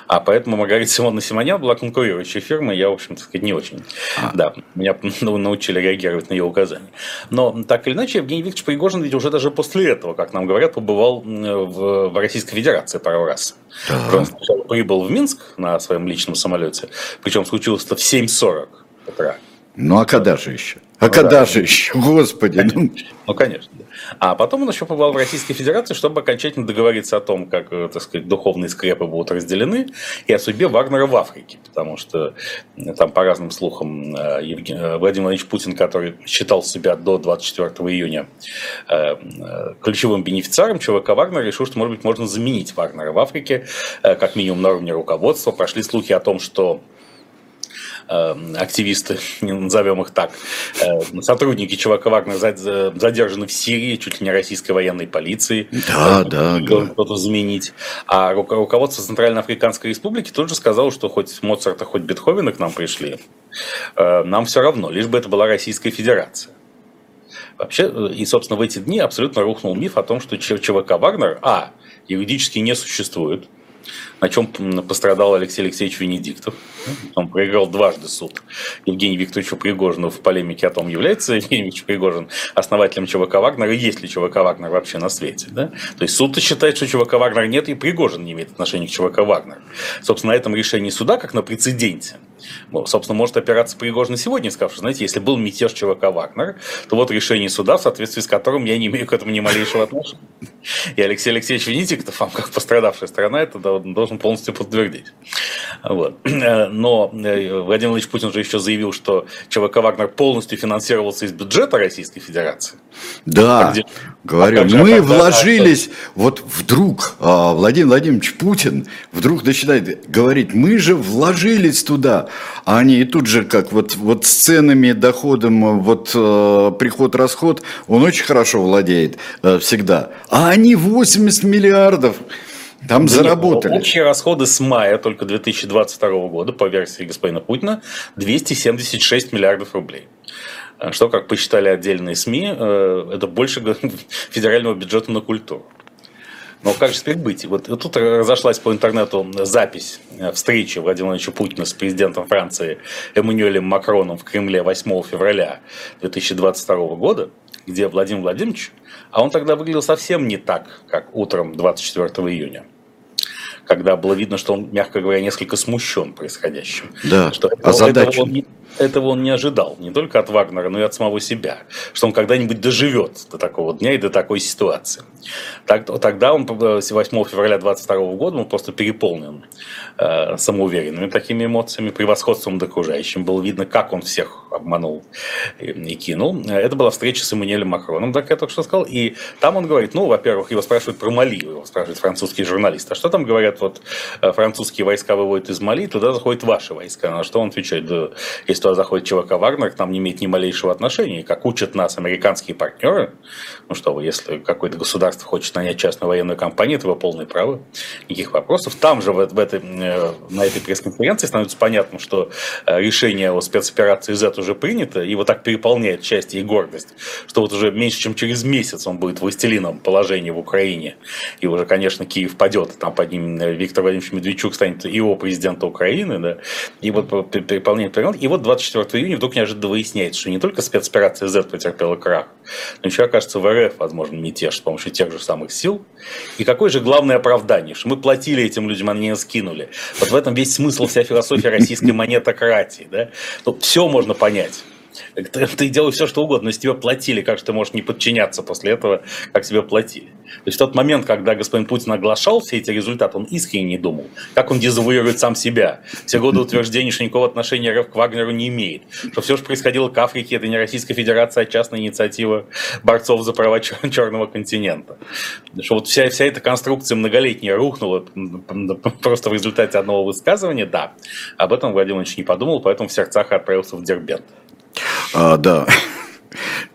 А поэтому Маргарита Симоновна Симонян была конкурирующей фирмой, я, в общем, так сказать, не очень. А. Да, меня научили реагировать на ее указания. Но так или иначе, Евгений Викторович Пригожин ведь уже даже после этого, как нам говорят, побывал в, в Российской Федерации пару раз. Да. Он сначала прибыл в Минск на своем личном самолете, причем случилось это в 7.40 утра. Ну а когда же еще? А ну, когда да. же еще, господи? Ну, ну конечно. Да. А потом он еще побывал в Российской Федерации, чтобы окончательно договориться о том, как, э, так сказать, духовные скрепы будут разделены, и о судьбе Вагнера в Африке. Потому что э, там, по разным слухам, э, Евген... Владимир Владимирович Путин, который считал себя до 24 июня ключевым бенефициаром ЧВК Вагнера, решил, что, может быть, можно заменить Вагнера в Африке, как минимум на уровне руководства. Прошли слухи о том, что активисты, назовем их так, э, сотрудники ЧВК Вагнер задержаны в Сирии, чуть ли не российской военной полиции. Да, да. Кто-то заменить. А руководство Центральноафриканской Республики тут же сказало, что хоть Моцарта, хоть Бетховена к нам пришли, э, нам все равно, лишь бы это была Российская Федерация. Вообще, э, и, собственно, в эти дни абсолютно рухнул миф о том, что ЧВК Вагнер, а, юридически не существует, на чем пострадал Алексей Алексеевич Венедиктов. Он проиграл дважды суд Евгению Викторовичу Пригожину в полемике о том, является Евгений Викторович Пригожин основателем ЧВК Вагнера, есть ли ЧВК Вагнер вообще на свете. Да? То есть суд считает, что ЧВК Вагнер нет, и Пригожин не имеет отношения к ЧВК Вагнер. Собственно, на этом решении суда, как на прецеденте, собственно, может опираться Пригожин сегодня, сказав, что, знаете, если был мятеж ЧВК Вагнер, то вот решение суда, в соответствии с которым я не имею к этому ни малейшего отношения. И Алексей Алексеевич Венедиктов, вам как пострадавшая сторона, это должен полностью подтвердить. Вот. Но э, Владимир Владимирович Путин же еще заявил, что ЧВК «Вагнер» полностью финансировался из бюджета Российской Федерации. Да, где, говорю, а мы вложились, вот вдруг а, Владимир Владимирович Путин вдруг начинает говорить, мы же вложились туда, а они и тут же как вот, вот с ценами, доходом, вот э, приход-расход, он очень хорошо владеет э, всегда, а они 80 миллиардов. Там да заработали. Нет, общие расходы с мая только 2022 года, по версии господина Путина, 276 миллиардов рублей. Что, как посчитали отдельные СМИ, э, это больше федерального бюджета на культуру. Но как же теперь быть? Вот тут разошлась по интернету запись встречи Владимира Владимировича Путина с президентом Франции Эммануэлем Макроном в Кремле 8 февраля 2022 года, где Владимир Владимирович, а он тогда выглядел совсем не так, как утром 24 июня когда было видно, что он, мягко говоря, несколько смущен происходящим. Да, что озадачен. Этого он, этого он не ожидал, не только от Вагнера, но и от самого себя, что он когда-нибудь доживет до такого дня и до такой ситуации. Так, тогда он, 8 февраля 22 года, он просто переполнен э, самоуверенными такими эмоциями, превосходством над окружающим. Было видно, как он всех обманул и, и кинул. Это была встреча с Эммануэлем Макроном, так я только что сказал. И там он говорит, ну, во-первых, его спрашивают про Мали, его спрашивают французские журналисты. А что там говорят, вот э, французские войска выводят из Мали, туда заходят ваши войска. На что он отвечает, да, если туда заходит ЧВК Вагнер, к нам не имеет ни малейшего отношения. как учат нас американские партнеры, ну что вы, если какое-то государство хочет нанять частную военную компанию, это его полное право, никаких вопросов. Там же в, в этой, э, на этой пресс-конференции становится понятно, что э, решение о спецоперации Z уже принято, и вот так переполняет счастье и гордость, что вот уже меньше, чем через месяц он будет властелином положения в Украине, и уже, конечно, Киев падет, там под ним Виктор Владимирович Медведчук станет его президента Украины, да, и вот переполняет и вот 24 июня вдруг неожиданно выясняется, что не только спецоперация Z потерпела крах, но еще, окажется, в РФ, возможно, мятеж с помощью тех же самых сил. И какое же главное оправдание, что мы платили этим людям, они не скинули. Вот в этом весь смысл, вся философия российской монетократии. Да? Тут все можно понять. Ты, ты делаешь все, что угодно, но если тебе платили, как же ты можешь не подчиняться после этого, как тебе платили? То есть в тот момент, когда господин Путин оглашал все эти результаты, он искренне не думал, как он дезавуирует сам себя. Все годы утверждения, что никакого отношения РФ к Вагнеру не имеет. Что все, что происходило к Африке, это не Российская Федерация, а частная инициатива борцов за права черного континента. Что вот вся, вся эта конструкция многолетняя рухнула просто в результате одного высказывания, да. Об этом Владимир Владимирович не подумал, поэтому в сердцах отправился в Дербент. А, да.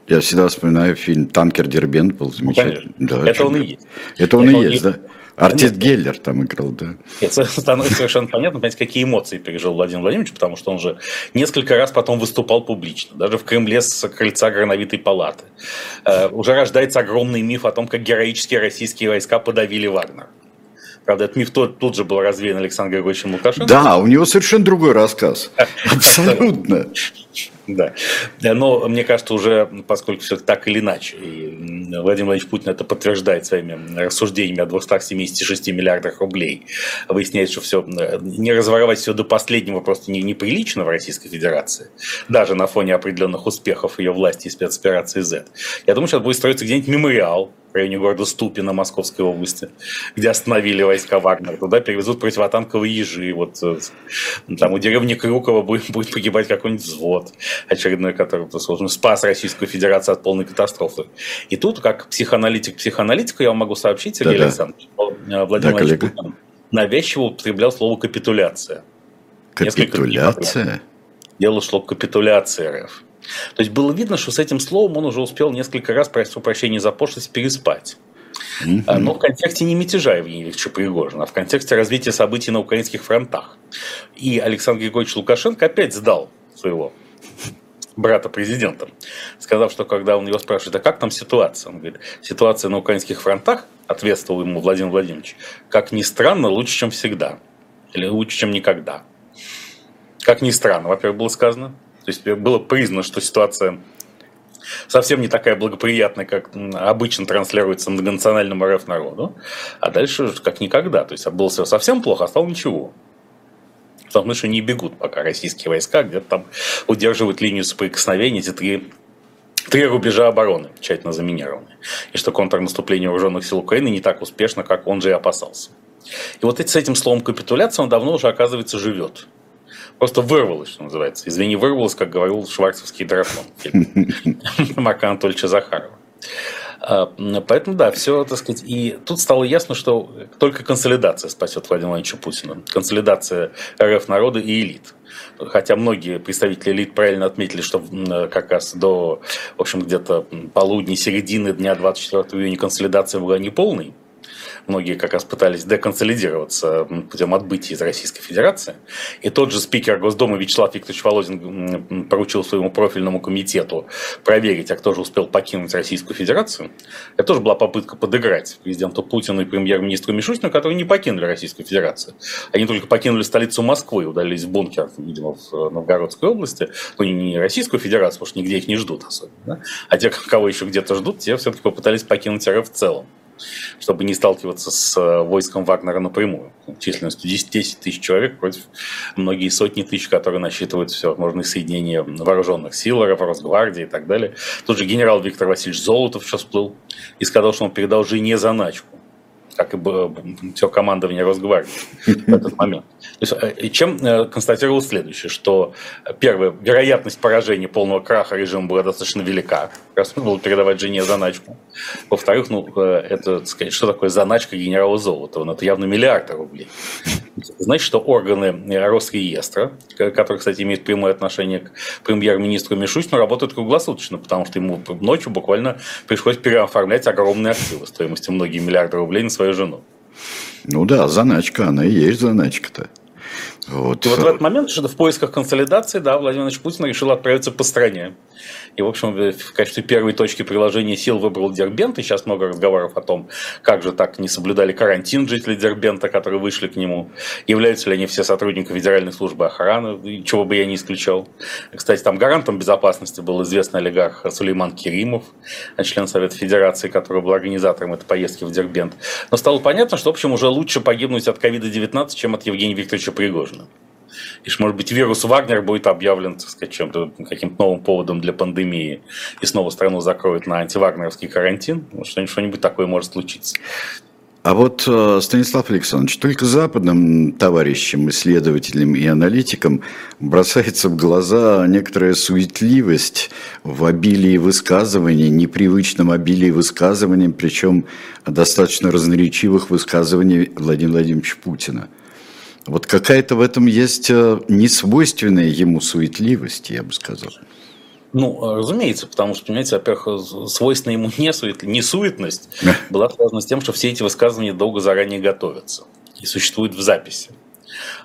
Я всегда вспоминаю фильм «Танкер Дербент» был замечательный. Ну, да, это он и есть. Это он и есть, да. Артист Нет. Геллер там играл, да. Становится совершенно понятно, понимаете, какие эмоции пережил Владимир Владимирович, потому что он же несколько раз потом выступал публично, даже в Кремле с крыльца Грановитой палаты. Э, уже рождается огромный миф о том, как героические российские войска подавили Вагнер. Правда, этот миф тут, тут же был развеян Александром Григорьевичем Лукашенко. Да, у него совершенно другой рассказ. Абсолютно. Да. Но мне кажется, уже, поскольку все так или иначе, и Владимир Владимирович Путин это подтверждает своими рассуждениями о 276 миллиардах рублей, выясняется, что все, не разворовать все до последнего просто не, неприлично в Российской Федерации, даже на фоне определенных успехов ее власти и спецоперации Z. Я думаю, сейчас будет строиться где-нибудь мемориал в районе города Ступино Московской области, где остановили войска Вагнера. Туда перевезут противотанковые ежи. Вот, э, там у деревни Крюкова будет, будет погибать какой-нибудь взвод очередной, который собственно, спас Российскую Федерацию от полной катастрофы. И тут, как психоаналитик психоаналитику, я вам могу сообщить, Сергей да, Александрович, что Владимир да, Владимирович Путин навязчиво употреблял слово «капитуляция». Капитуляция? Дело шло к капитуляции РФ. То есть было видно, что с этим словом он уже успел несколько раз, прошу прощения за пошлость, переспать. Mm-hmm. Но в контексте не мятежа Евгения Ильича Пригожина, а в контексте развития событий на украинских фронтах. И Александр Григорьевич Лукашенко опять сдал своего брата президента, сказав, что когда он его спрашивает, а как там ситуация? Он говорит, ситуация на украинских фронтах, ответствовал ему Владимир Владимирович, как ни странно, лучше, чем всегда. Или лучше, чем никогда. Как ни странно, во-первых, было сказано. То есть было признано, что ситуация совсем не такая благоприятная, как обычно транслируется многонациональному РФ народу. А дальше как никогда. То есть было все совсем плохо, а стало ничего. Потому что не бегут пока российские войска, где-то там удерживают линию соприкосновения, эти три три рубежа обороны, тщательно заминированные. И что контрнаступление вооруженных сил Украины не так успешно, как он же и опасался. И вот с этим словом капитуляция он давно уже, оказывается, живет. Просто вырвалось, что называется. Извини, вырвалось, как говорил шварцевский дракон. Марка Анатольевича Захарова. А, поэтому, да, все, так сказать, и тут стало ясно, что только консолидация спасет Владимира Владимировича Путина. Консолидация РФ народа и элит. Хотя многие представители элит правильно отметили, что как раз до, в общем, где-то полудня, середины дня 24 июня консолидация была неполной. Многие как раз пытались деконсолидироваться путем отбытия из Российской Федерации. И тот же спикер Госдумы Вячеслав Викторович Володин поручил своему профильному комитету проверить, а кто же успел покинуть Российскую Федерацию. Это тоже была попытка подыграть президенту Путину и премьер-министру Мишустину, которые не покинули Российскую Федерацию. Они только покинули столицу Москвы, удалились в бункер, видимо, в Новгородской области. Ну, не Российскую Федерацию, потому что нигде их не ждут особенно. Да? А те, кого еще где-то ждут, те все-таки попытались покинуть РФ в целом чтобы не сталкиваться с э, войском Вагнера напрямую. Численностью 10, 10 тысяч человек против многие сотни тысяч, которые насчитывают все возможные соединения вооруженных сил, Росгвардии и так далее. Тут же генерал Виктор Васильевич Золотов сейчас всплыл и сказал, что он передал жене заначку как и все командование Росгвардии в этот момент. То есть, э, чем э, констатировал следующее, что, первое, вероятность поражения полного краха режима была достаточно велика, раз нужно передавать жене заначку. Во-вторых, ну, э, это, так сказать, что такое заначка генерала Золотова? Ну, это явно миллиарды рублей. Значит, что органы Росреестра, которые, кстати, имеют прямое отношение к премьер-министру Мишустину, работают круглосуточно, потому что ему ночью буквально пришлось переоформлять огромные активы стоимостью многие миллиарды рублей на свою жену. Ну да, заначка, она и есть заначка-то. Вот. И вот в этот момент, что в поисках консолидации, да, Владимир Владимирович Путин решил отправиться по стране. И, в общем, в качестве первой точки приложения сил выбрал Дербент. И сейчас много разговоров о том, как же так не соблюдали карантин жители Дербента, которые вышли к нему. Являются ли они все сотрудники Федеральной службы охраны, чего бы я не исключал. Кстати, там гарантом безопасности был известный олигарх Сулейман Керимов, член Совета Федерации, который был организатором этой поездки в Дербент. Но стало понятно, что, в общем, уже лучше погибнуть от ковида-19, чем от Евгения Викторовича Пригожина. И что, может быть, вирус Вагнер будет объявлен, так чем-то, каким-то новым поводом для пандемии, и снова страну закроют на антивагнеровский карантин. Что-нибудь такое может случиться. А вот, э, Станислав Александрович, только западным товарищам, исследователям и аналитикам бросается в глаза некоторая суетливость в обилии высказываний, непривычном обилии высказываний, причем достаточно разноречивых высказываний Владимира Владимировича Путина. Вот какая-то в этом есть э, несвойственная ему суетливость, я бы сказал. Ну, э, разумеется, потому что, понимаете, во-первых, свойственна ему не, сует, не суетность была связана с тем, что все эти высказывания долго заранее готовятся и существуют в записи.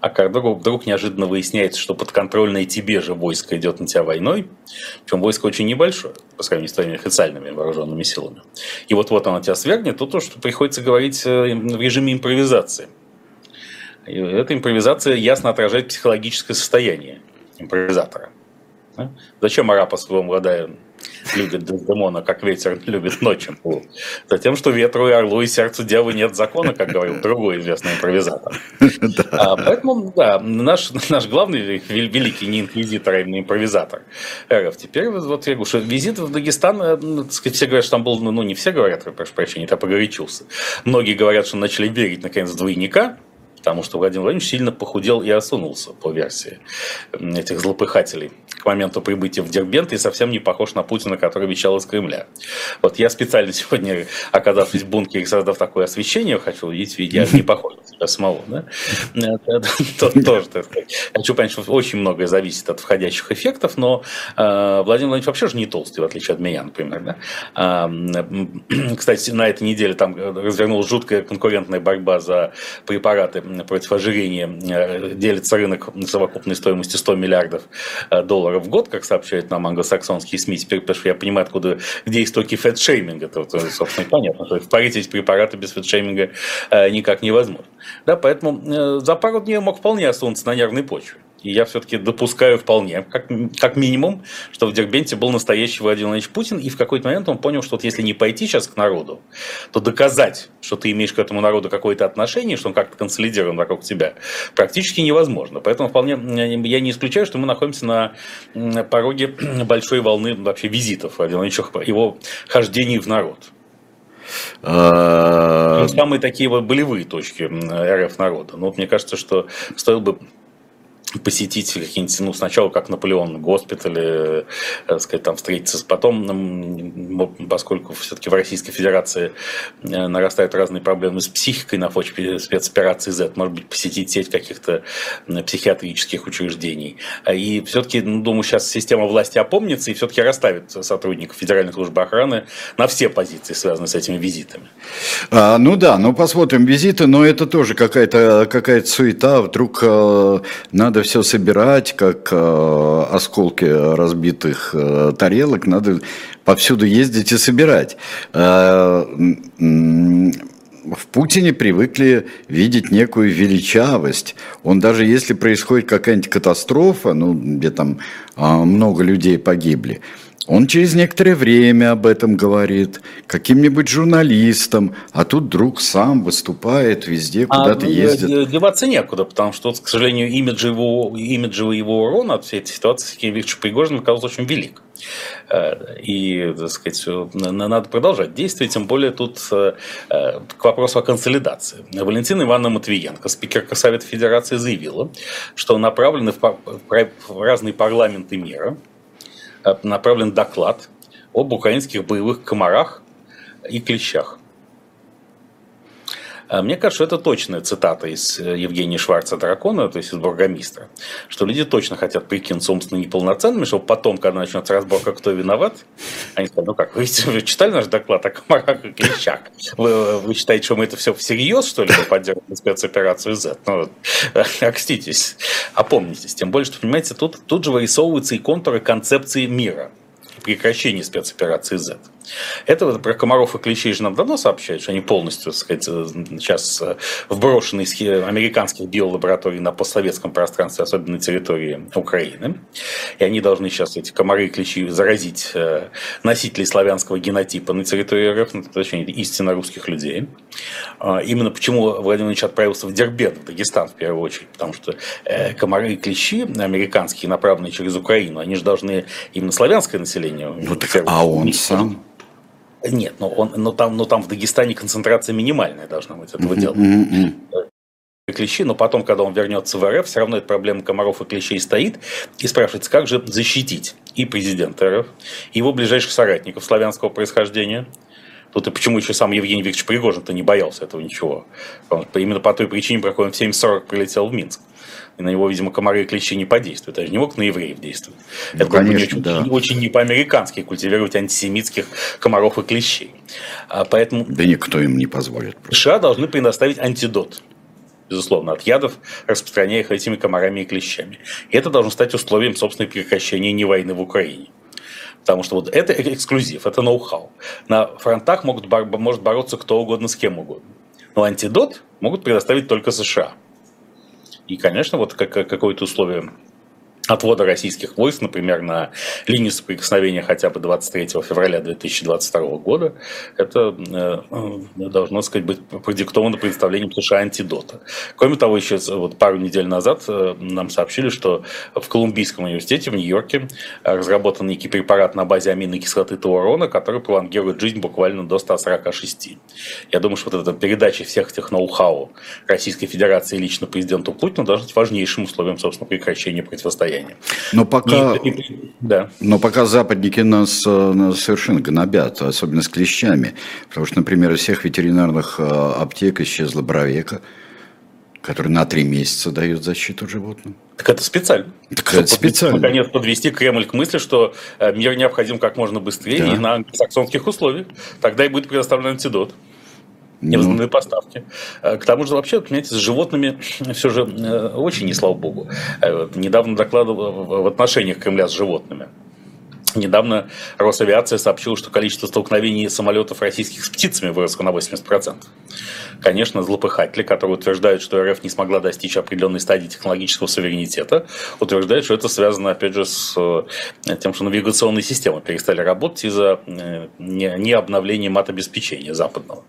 А когда вдруг, вдруг неожиданно выясняется, что подконтрольное тебе же войско идет на тебя войной, причем войско очень небольшое по сравнению с твоими официальными вооруженными силами, и вот-вот оно тебя свергнет, то то, что приходится говорить э, в режиме импровизации – и эта импровизация ясно отражает психологическое состояние импровизатора. Зачем Арапа своего рода любит Дездемона, как ветер любит ночью? Затем, что ветру и орлу и сердцу девы нет закона, как говорил другой известный импровизатор. А, поэтому, да, наш, наш главный великий не инквизитор, а именно импровизатор РФ. Теперь вот я говорю, что визит в Дагестан, э, ну, сказать, все говорят, что там был, ну не все говорят, прошу прощения, я погорячился. Многие говорят, что начали верить наконец в двойника, потому что Владимир Владимирович сильно похудел и осунулся, по версии этих злопыхателей к моменту прибытия в Дербент и совсем не похож на Путина, который вещал из Кремля. Вот я специально сегодня, оказавшись в бункере, создав такое освещение, хочу увидеть, ведь я не похож на себя самого. Да? Тоже, так сказать. Хочу понять, что очень многое зависит от входящих эффектов, но э, Владимир Владимирович вообще же не толстый, в отличие от меня, например. Да? А, кстати, на этой неделе там развернулась жуткая конкурентная борьба за препараты против ожирения. Э, делится рынок совокупной стоимостью 100 миллиардов э, долларов в год, как сообщают нам англосаксонские СМИ. Теперь, потому что я понимаю, откуда, где истоки фэтшейминга. Это, собственно, понятно, что впарить эти препараты без фэтшейминга э, никак невозможно. Да, поэтому за пару дней мог вполне осунуться на нервной почве. И я все-таки допускаю вполне, как, как минимум, что в Дербенте был настоящий Владимир Владимирович Путин, и в какой-то момент он понял, что вот если не пойти сейчас к народу, то доказать, что ты имеешь к этому народу какое-то отношение, что он как-то консолидирован вокруг тебя, практически невозможно. Поэтому вполне я не исключаю, что мы находимся на пороге большой волны вообще визитов Владимира Владимировича, его хождений в народ. А, Самые такие вот болевые точки РФ народа. Но вот мне кажется, что стоило бы посетить какие-нибудь, ну, сначала как Наполеон, госпитали, так сказать, там встретиться, потом, поскольку все-таки в Российской Федерации э, нарастают разные проблемы с психикой на почве спецоперации Z, может быть, посетить сеть каких-то психиатрических учреждений. И все-таки, ну, думаю, сейчас система власти опомнится и все-таки расставит сотрудников Федеральной службы охраны на все позиции, связанные с этими визитами. А, ну да, ну посмотрим визиты, но это тоже какая-то какая суета, вдруг э, надо все собирать, как э, осколки разбитых э, тарелок, надо повсюду ездить и собирать. Э, в Путине привыкли видеть некую величавость. Он даже если происходит какая-нибудь катастрофа, ну, где там э, много людей погибли, он через некоторое время об этом говорит, каким-нибудь журналистам, а тут друг сам выступает везде, а, куда-то а, ездит. Деваться некуда, потому что, к сожалению, имиджевый, имиджевый его урон от всей этой ситуации с Викторовичем Пригожиным оказался очень велик. Э, и, так сказать, надо продолжать действовать, тем более тут э, к вопросу о консолидации. Валентина Ивановна Матвиенко, спикерка Совета Федерации, заявила, что направлены в разные парламенты мира – Э, направлен доклад об украинских боевых комарах и клещах. А мне кажется, это точная цитата из э, Евгения Шварца «Дракона», то есть из «Бургомистра», что люди точно хотят прикинуться умственно неполноценными, чтобы потом, когда начнется разборка, кто виноват, они скажут, ну как, вы читали наш доклад о комарах и клещах? Вы, вы считаете, что мы это все всерьез, что ли, поддерживаем спецоперацию Z? Ну, окститесь, опомнитесь. Тем более, что, понимаете, тут, тут же вырисовываются и контуры концепции мира – прекращения спецоперации Z. Это вот про комаров и клещей же нам давно сообщают, что они полностью, так сказать, сейчас вброшены из американских биолабораторий на постсоветском пространстве, особенно на территории Украины. И они должны сейчас эти комары и клещи заразить э, носителей славянского генотипа на территории РФ, ну, точнее, истинно русских людей. А, именно почему Владимир Ильич отправился в Дербент, в Дагестан в первую очередь, потому что э, комары и клещи американские, направленные через Украину, они же должны именно славянское население. Ну, так, а он сам? Нет, но, он, но, там, но там в Дагестане концентрация минимальная должна быть этого дела. Клещи, но потом, когда он вернется в РФ, все равно эта проблема комаров и клещей стоит. И спрашивается, как же защитить и президента РФ, и его ближайших соратников славянского происхождения. Тут и почему еще сам Евгений Викторович Пригожин-то не боялся этого ничего. Именно по той причине, по которой он в 7.40 прилетел в Минск и на него, видимо, комары и клещи не подействуют. Это же не мог на евреев действовать. Ну, это конечно, очень, да. очень не по-американски культивировать антисемитских комаров и клещей. А поэтому... Да никто им не позволит. Просто. США должны предоставить антидот безусловно, от ядов, распространяя их этими комарами и клещами. И это должно стать условием, собственно, прекращения не войны в Украине. Потому что вот это эксклюзив, это ноу-хау. На фронтах могут, может бороться кто угодно с кем угодно. Но антидот могут предоставить только США. И, конечно, вот как, какое-то условие отвода российских войск, например, на линию соприкосновения хотя бы 23 февраля 2022 года, это э, должно сказать, быть продиктовано представлением США антидота. Кроме того, еще вот пару недель назад э, нам сообщили, что в Колумбийском университете в Нью-Йорке разработан некий препарат на базе аминной кислоты таурона, который пролонгирует жизнь буквально до 146. Я думаю, что вот эта передача всех этих ноу-хау Российской Федерации лично президенту Путину должна быть важнейшим условием, собственно, прекращения противостояния состоянии. Но пока, и, да. но пока западники нас, э, нас совершенно гнобят, особенно с клещами. Потому что, например, из всех ветеринарных э, аптек исчезла бровека, который на три месяца дает защиту животным. Так это специально. Так это специально. Наконец подвести Кремль к мысли, что э, мир необходим как можно быстрее да. и на англосаксонских условиях. Тогда и будет предоставлен антидот невозможные ну. поставки. Э, к тому же, вообще, понимаете, с животными все же э, очень не слава богу. Э, недавно докладывал в отношениях Кремля с животными. Недавно Росавиация сообщила, что количество столкновений самолетов российских с птицами выросло на 80%. Конечно, злопыхатели, которые утверждают, что РФ не смогла достичь определенной стадии технологического суверенитета, утверждают, что это связано, опять же, с тем, что навигационные системы перестали работать из-за необновления мат-обеспечения западного.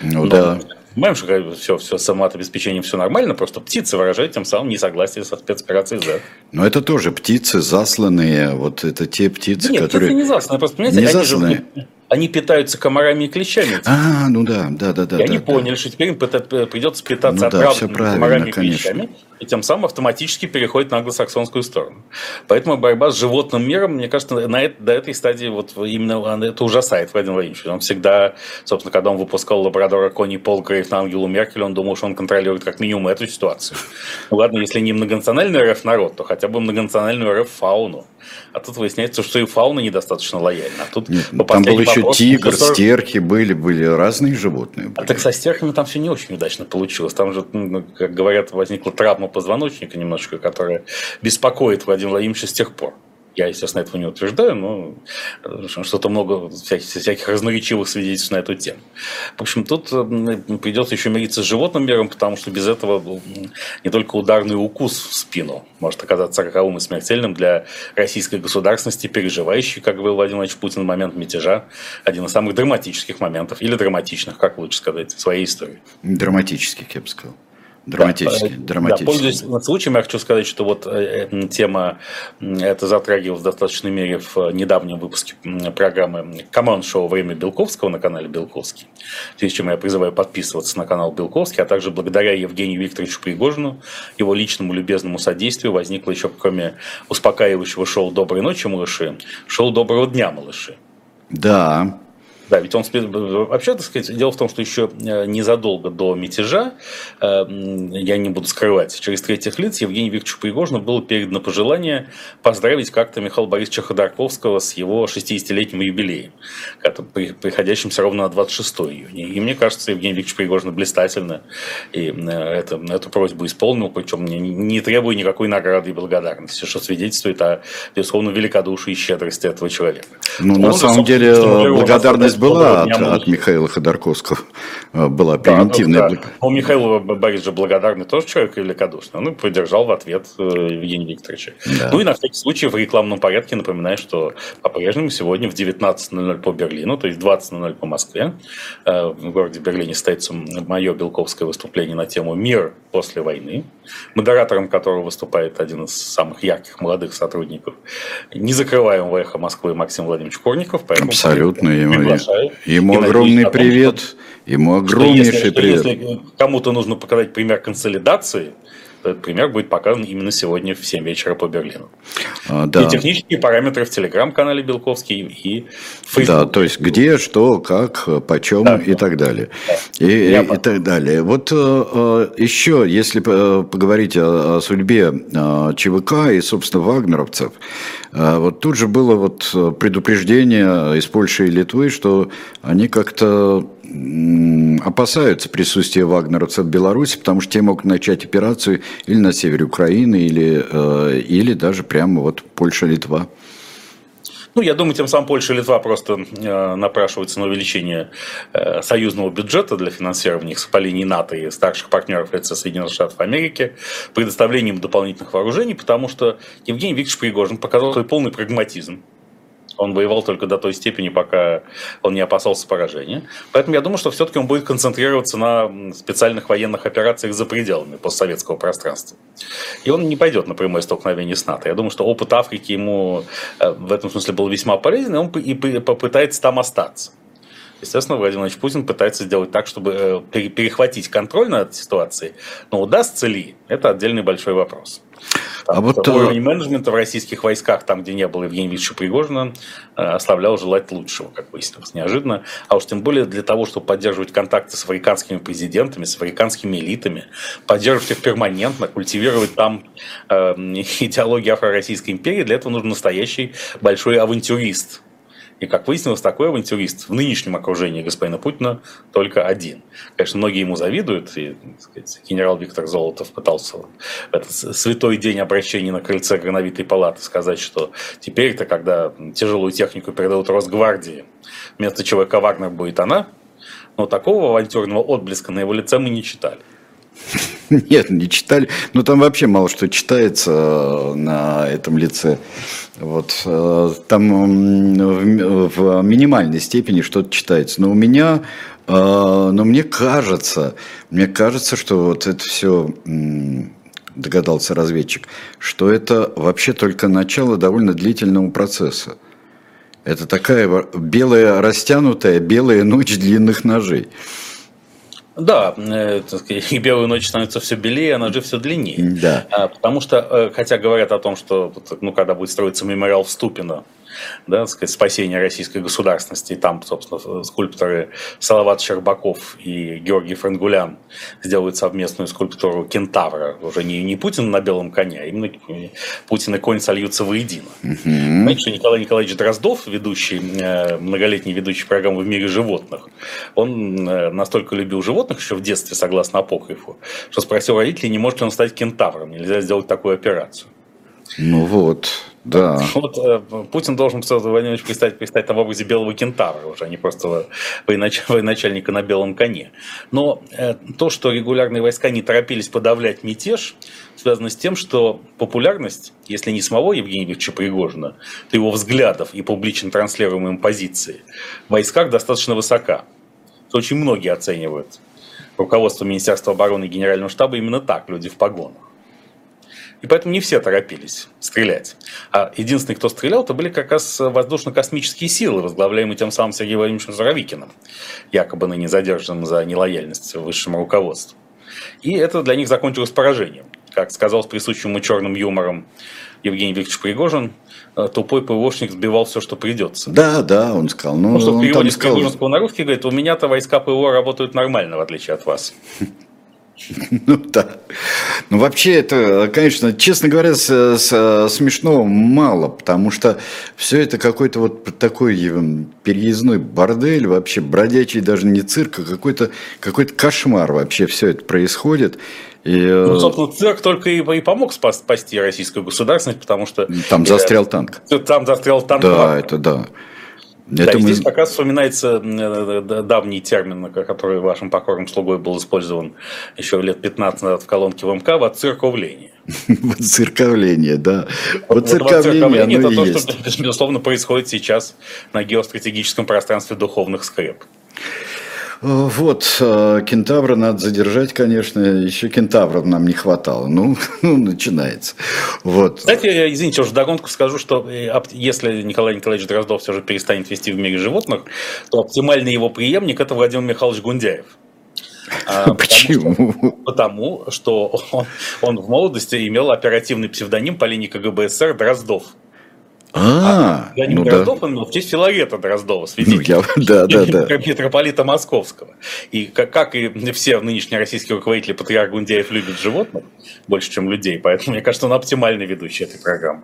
Ну Но, да. Понимаем, что все, все с самообеспечением все нормально, просто птицы выражают тем самым несогласие со спецоперацией Z. Но это тоже птицы засланные, вот это те птицы, да нет, которые... Нет, не засланные, просто, понимаете, не засланные. Же, они питаются комарами и клещами. А, ну да, да, да, да. И да, они да. поняли, что теперь им придется питаться ну, да, отравленными комарами и клещами, и тем самым автоматически переходит на англосаксонскую сторону. Поэтому борьба с животным миром, мне кажется, на это, до этой стадии вот именно это ужасает Владимир Владимирович. Он всегда, собственно, когда он выпускал лабрадора Кони Полгрейв на Ангелу Меркель, он думал, что он контролирует как минимум эту ситуацию. Ну ладно, если не многонациональный РФ народ, то хотя бы многонациональную РФ фауну. А тут выясняется, что и фауна недостаточно лояльна. А тут Нет, там был еще тигр, 40... стерхи были, были разные животные. Были. А так со стерхами там все не очень удачно получилось. Там же, ну, как говорят, возникла травма позвоночника немножечко, которая беспокоит Владимира Владимировича с тех пор. Я, естественно, этого не утверждаю, но э, что-то много всяких, всяких разноречивых свидетельств на эту тему. В общем, тут придется еще мириться с животным миром, потому что без этого не только ударный укус в спину может оказаться роковым и смертельным для российской государственности, переживающей, как говорил Владимир Владимирович Путин, момент мятежа, один из самых драматических моментов, или драматичных, как лучше сказать, в своей истории. Драматических, я бы сказал. Драматически, да, драматически. Да, пользуясь случаем, я хочу сказать, что вот э, тема это затрагивалась в достаточной мере в недавнем выпуске программы «Команд шоу Время Белковского» на канале Белковский. В связи с чем я призываю подписываться на канал Белковский, а также благодаря Евгению Викторовичу Пригожину, его личному любезному содействию возникло еще, кроме успокаивающего шоу «Доброй ночи, малыши», шоу «Доброго дня, малыши». Да, да, ведь он вообще, так сказать, дело в том, что еще э, незадолго до мятежа, э, я не буду скрывать, через третьих лиц Евгению Викторовичу Пригожину было передано пожелание поздравить как-то Михаила Борисовича Ходорковского с его 60-летним юбилеем, приходящимся ровно на 26 июня. И мне кажется, Евгений Викторович Пригожин блистательно и это, эту просьбу исполнил, причем не, не требуя никакой награды и благодарности, что свидетельствует о, безусловно, великодушии и щедрости этого человека. Ну, он на самом деле, благодарность была от, от Михаила Ходорковского, э, была превентивная. Да, да. У Михаила Борисовича благодарный тоже человек великодушный. Он ну, поддержал в ответ э, Евгения Викторовича. Да. Ну и на всякий случай в рекламном порядке напоминаю, что по-прежнему сегодня в 19.00 по Берлину, то есть 20.00 по Москве, э, в городе Берлине состоится мое белковское выступление на тему «Мир после войны», модератором которого выступает один из самых ярких молодых сотрудников незакрываемого эхо Москвы Максим Владимирович Корников. Абсолютно. Ему, ему огромный надеюсь, привет. Ему огромнейший если, привет. Если кому-то нужно показать пример консолидации, этот пример будет показан именно сегодня в 7 вечера по Берлину. А, да. И технические параметры в телеграм-канале Белковский и Facebook. Да, то есть где, что, как, почем да, и да. так далее. Да. И, и, и так далее. Вот э, еще, если поговорить о, о судьбе э, ЧВК и, собственно, вагнеровцев, э, вот тут же было вот предупреждение из Польши и Литвы, что они как-то опасаются присутствия вагнеровцев в Беларуси, потому что те могут начать операцию или на севере Украины, или, э, или даже прямо вот Польша-Литва. Ну, я думаю, тем самым Польша и Литва просто э, напрашиваются на увеличение э, союзного бюджета для финансирования их по линии НАТО и старших партнеров лица Соединенных Штатов Америки, предоставлением дополнительных вооружений, потому что Евгений Викторович Пригожин показал свой полный прагматизм он воевал только до той степени, пока он не опасался поражения. Поэтому я думаю, что все-таки он будет концентрироваться на специальных военных операциях за пределами постсоветского пространства. И он не пойдет на прямое столкновение с НАТО. Я думаю, что опыт Африки ему э, в этом смысле был весьма полезен, и он и попытается там остаться. Естественно, Владимир Владимирович Путин пытается сделать так, чтобы э, перехватить контроль над ситуацией. Но удастся ли, это отдельный большой вопрос. А вот э, уровень менеджмента в российских войсках, там, где не было Евгения Викторовича Пригожина, э, оставлял желать лучшего, как выяснилось, неожиданно. А уж тем более для того, чтобы поддерживать контакты с африканскими президентами, с африканскими элитами, поддерживать их перманентно, культивировать там э, идеологию Афро-Российской империи, для этого нужен настоящий большой авантюрист, и, как выяснилось, такой авантюрист в нынешнем окружении господина Путина только один. Конечно, многие ему завидуют, и сказать, генерал Виктор Золотов пытался в этот святой день обращения на крыльце Грановитой палаты сказать, что теперь-то, когда тяжелую технику передают Росгвардии, вместо ЧВК «Вагнер» будет она, но такого авантюрного отблеска на его лице мы не читали. Нет, не читали. Ну, там вообще мало что читается э, на этом лице. Вот. Э, там в минимальной степени что-то читается. Но у меня, э, но мне кажется, мне кажется, что вот это все догадался разведчик, что это вообще только начало довольно длительного процесса. Это такая белая, растянутая белая ночь длинных ножей. Да, э, и белую ночь становится все белее, а ножи все длиннее. Да. А, потому что, э, хотя говорят о том, что ну, когда будет строиться мемориал в Ступино, да, сказать, спасения российской государственности. И там, собственно, скульпторы Салават Щербаков и Георгий Франгулян сделают совместную скульптуру кентавра. Уже не, не Путин на белом коне, а именно Путин и конь сольются воедино. Угу. Что Николай Николаевич Дроздов, ведущий, э, многолетний ведущий программы «В мире животных», он э, настолько любил животных еще в детстве, согласно апокрифу, что спросил родителей, не может ли он стать кентавром, нельзя сделать такую операцию. Ну вот, да. Вот э, Путин должен Владимирович представить, представить там в образе белого кентавра уже, а не просто военач... военачальника на белом коне. Но э, то, что регулярные войска не торопились подавлять мятеж, связано с тем, что популярность, если не самого Евгения Викторовича Пригожина, то его взглядов и публично транслируемой им позиции в войсках достаточно высока. Это очень многие оценивают руководство Министерства обороны и Генерального штаба именно так, люди в погонах. И поэтому не все торопились стрелять. А единственные, кто стрелял, это были как раз воздушно-космические силы, возглавляемые тем самым Сергеем Владимировичем Суровикиным, якобы ныне задержанным за нелояльность высшему руководству. И это для них закончилось поражением. Как сказал с присущим ему черным юмором Евгений Викторович Пригожин, «Э, тупой ПВОшник сбивал все, что придется. Да, да, он сказал. Ну, ну что в переводе с Пригожинского на русский говорит, у меня-то войска ПВО работают нормально, в отличие от вас. Ну да. Ну вообще это, конечно, честно говоря, с, с, смешного мало, потому что все это какой-то вот такой переездной бордель, вообще бродячий даже не цирк, а какой-то какой кошмар вообще все это происходит. И, э, ну, собственно, цирк только и, и помог спасти российскую государственность, потому что... Там застрял танк. Там застрял танк. Да, это да. Да, Это и мы... здесь как раз вспоминается э, давний термин, который вашим покорным слугой был использован еще лет 15 назад в колонке ВМК – «воцерковление». Воцерковление, да. Воцерковление – это то, что, безусловно, происходит сейчас на геостратегическом пространстве духовных скреп. Вот, э, кентавра надо задержать, конечно, еще кентавров нам не хватало. Ну, ну начинается. Вот. Кстати, я, извините, уже догонку скажу, что э, если Николай Николаевич Дроздов все же перестанет вести в мире животных, то оптимальный его преемник – это Владимир Михайлович Гундяев. А, Почему? Потому что, потому что он, он в молодости имел оперативный псевдоним по линии КГБ СССР Дроздов. А, а ну Дроздов да. он в честь Филарета Дроздова, святителя, ну, я, да, да, да. митрополита Московского. И как, как и все нынешние российские руководители, патриарх Гундяев любит животных больше, чем людей, поэтому мне кажется, он оптимальный ведущий этой программы.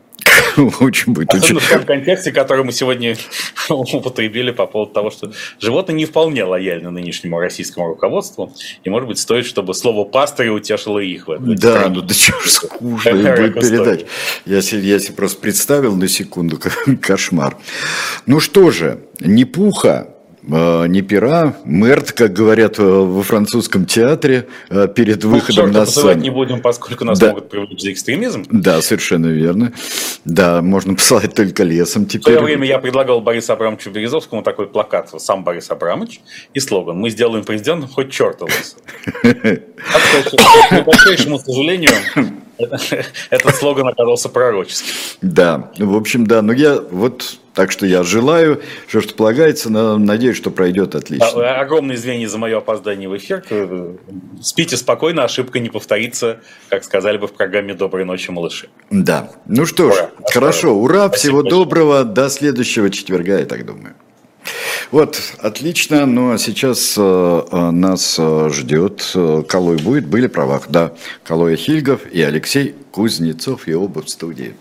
Очень будет. Особенно в том контексте, который мы сегодня употребили по поводу того, что животные не вполне лояльны нынешнему российскому руководству, и, может быть, стоит, чтобы слово пастыря утешило их. В да, ну да чего ж скучно будет передать. Я я себе просто представил на секунду, кошмар. Ну что же, не пуха, не пера, мерт, как говорят э, во французском театре, э, перед ну, выходом на сцену. не будем, поскольку нас да. могут привлечь за экстремизм. Да, совершенно верно. Да, можно посылать только лесом теперь. В свое время я предлагал Борису Абрамовичу Березовскому такой плакат, сам Борис Абрамович, и слоган «Мы сделаем президентом хоть черта лысого». К большому сожалению, этот слоган оказался пророческим. Да, в общем, да. Но я вот так что я желаю, что что полагается, но надеюсь, что пройдет отлично. Огромное извинение за мое опоздание в эфир. Спите спокойно, ошибка не повторится, как сказали бы в программе «Доброй ночи, малыши». Да. Ну что ж, ура. хорошо, ура, Спасибо всего большое. доброго, до следующего четверга, я так думаю. Вот, отлично. Ну а сейчас э, э нас э, ждет э, Калой будет, были правах, да. Калой Хильгов и Алексей Кузнецов и оба в студии.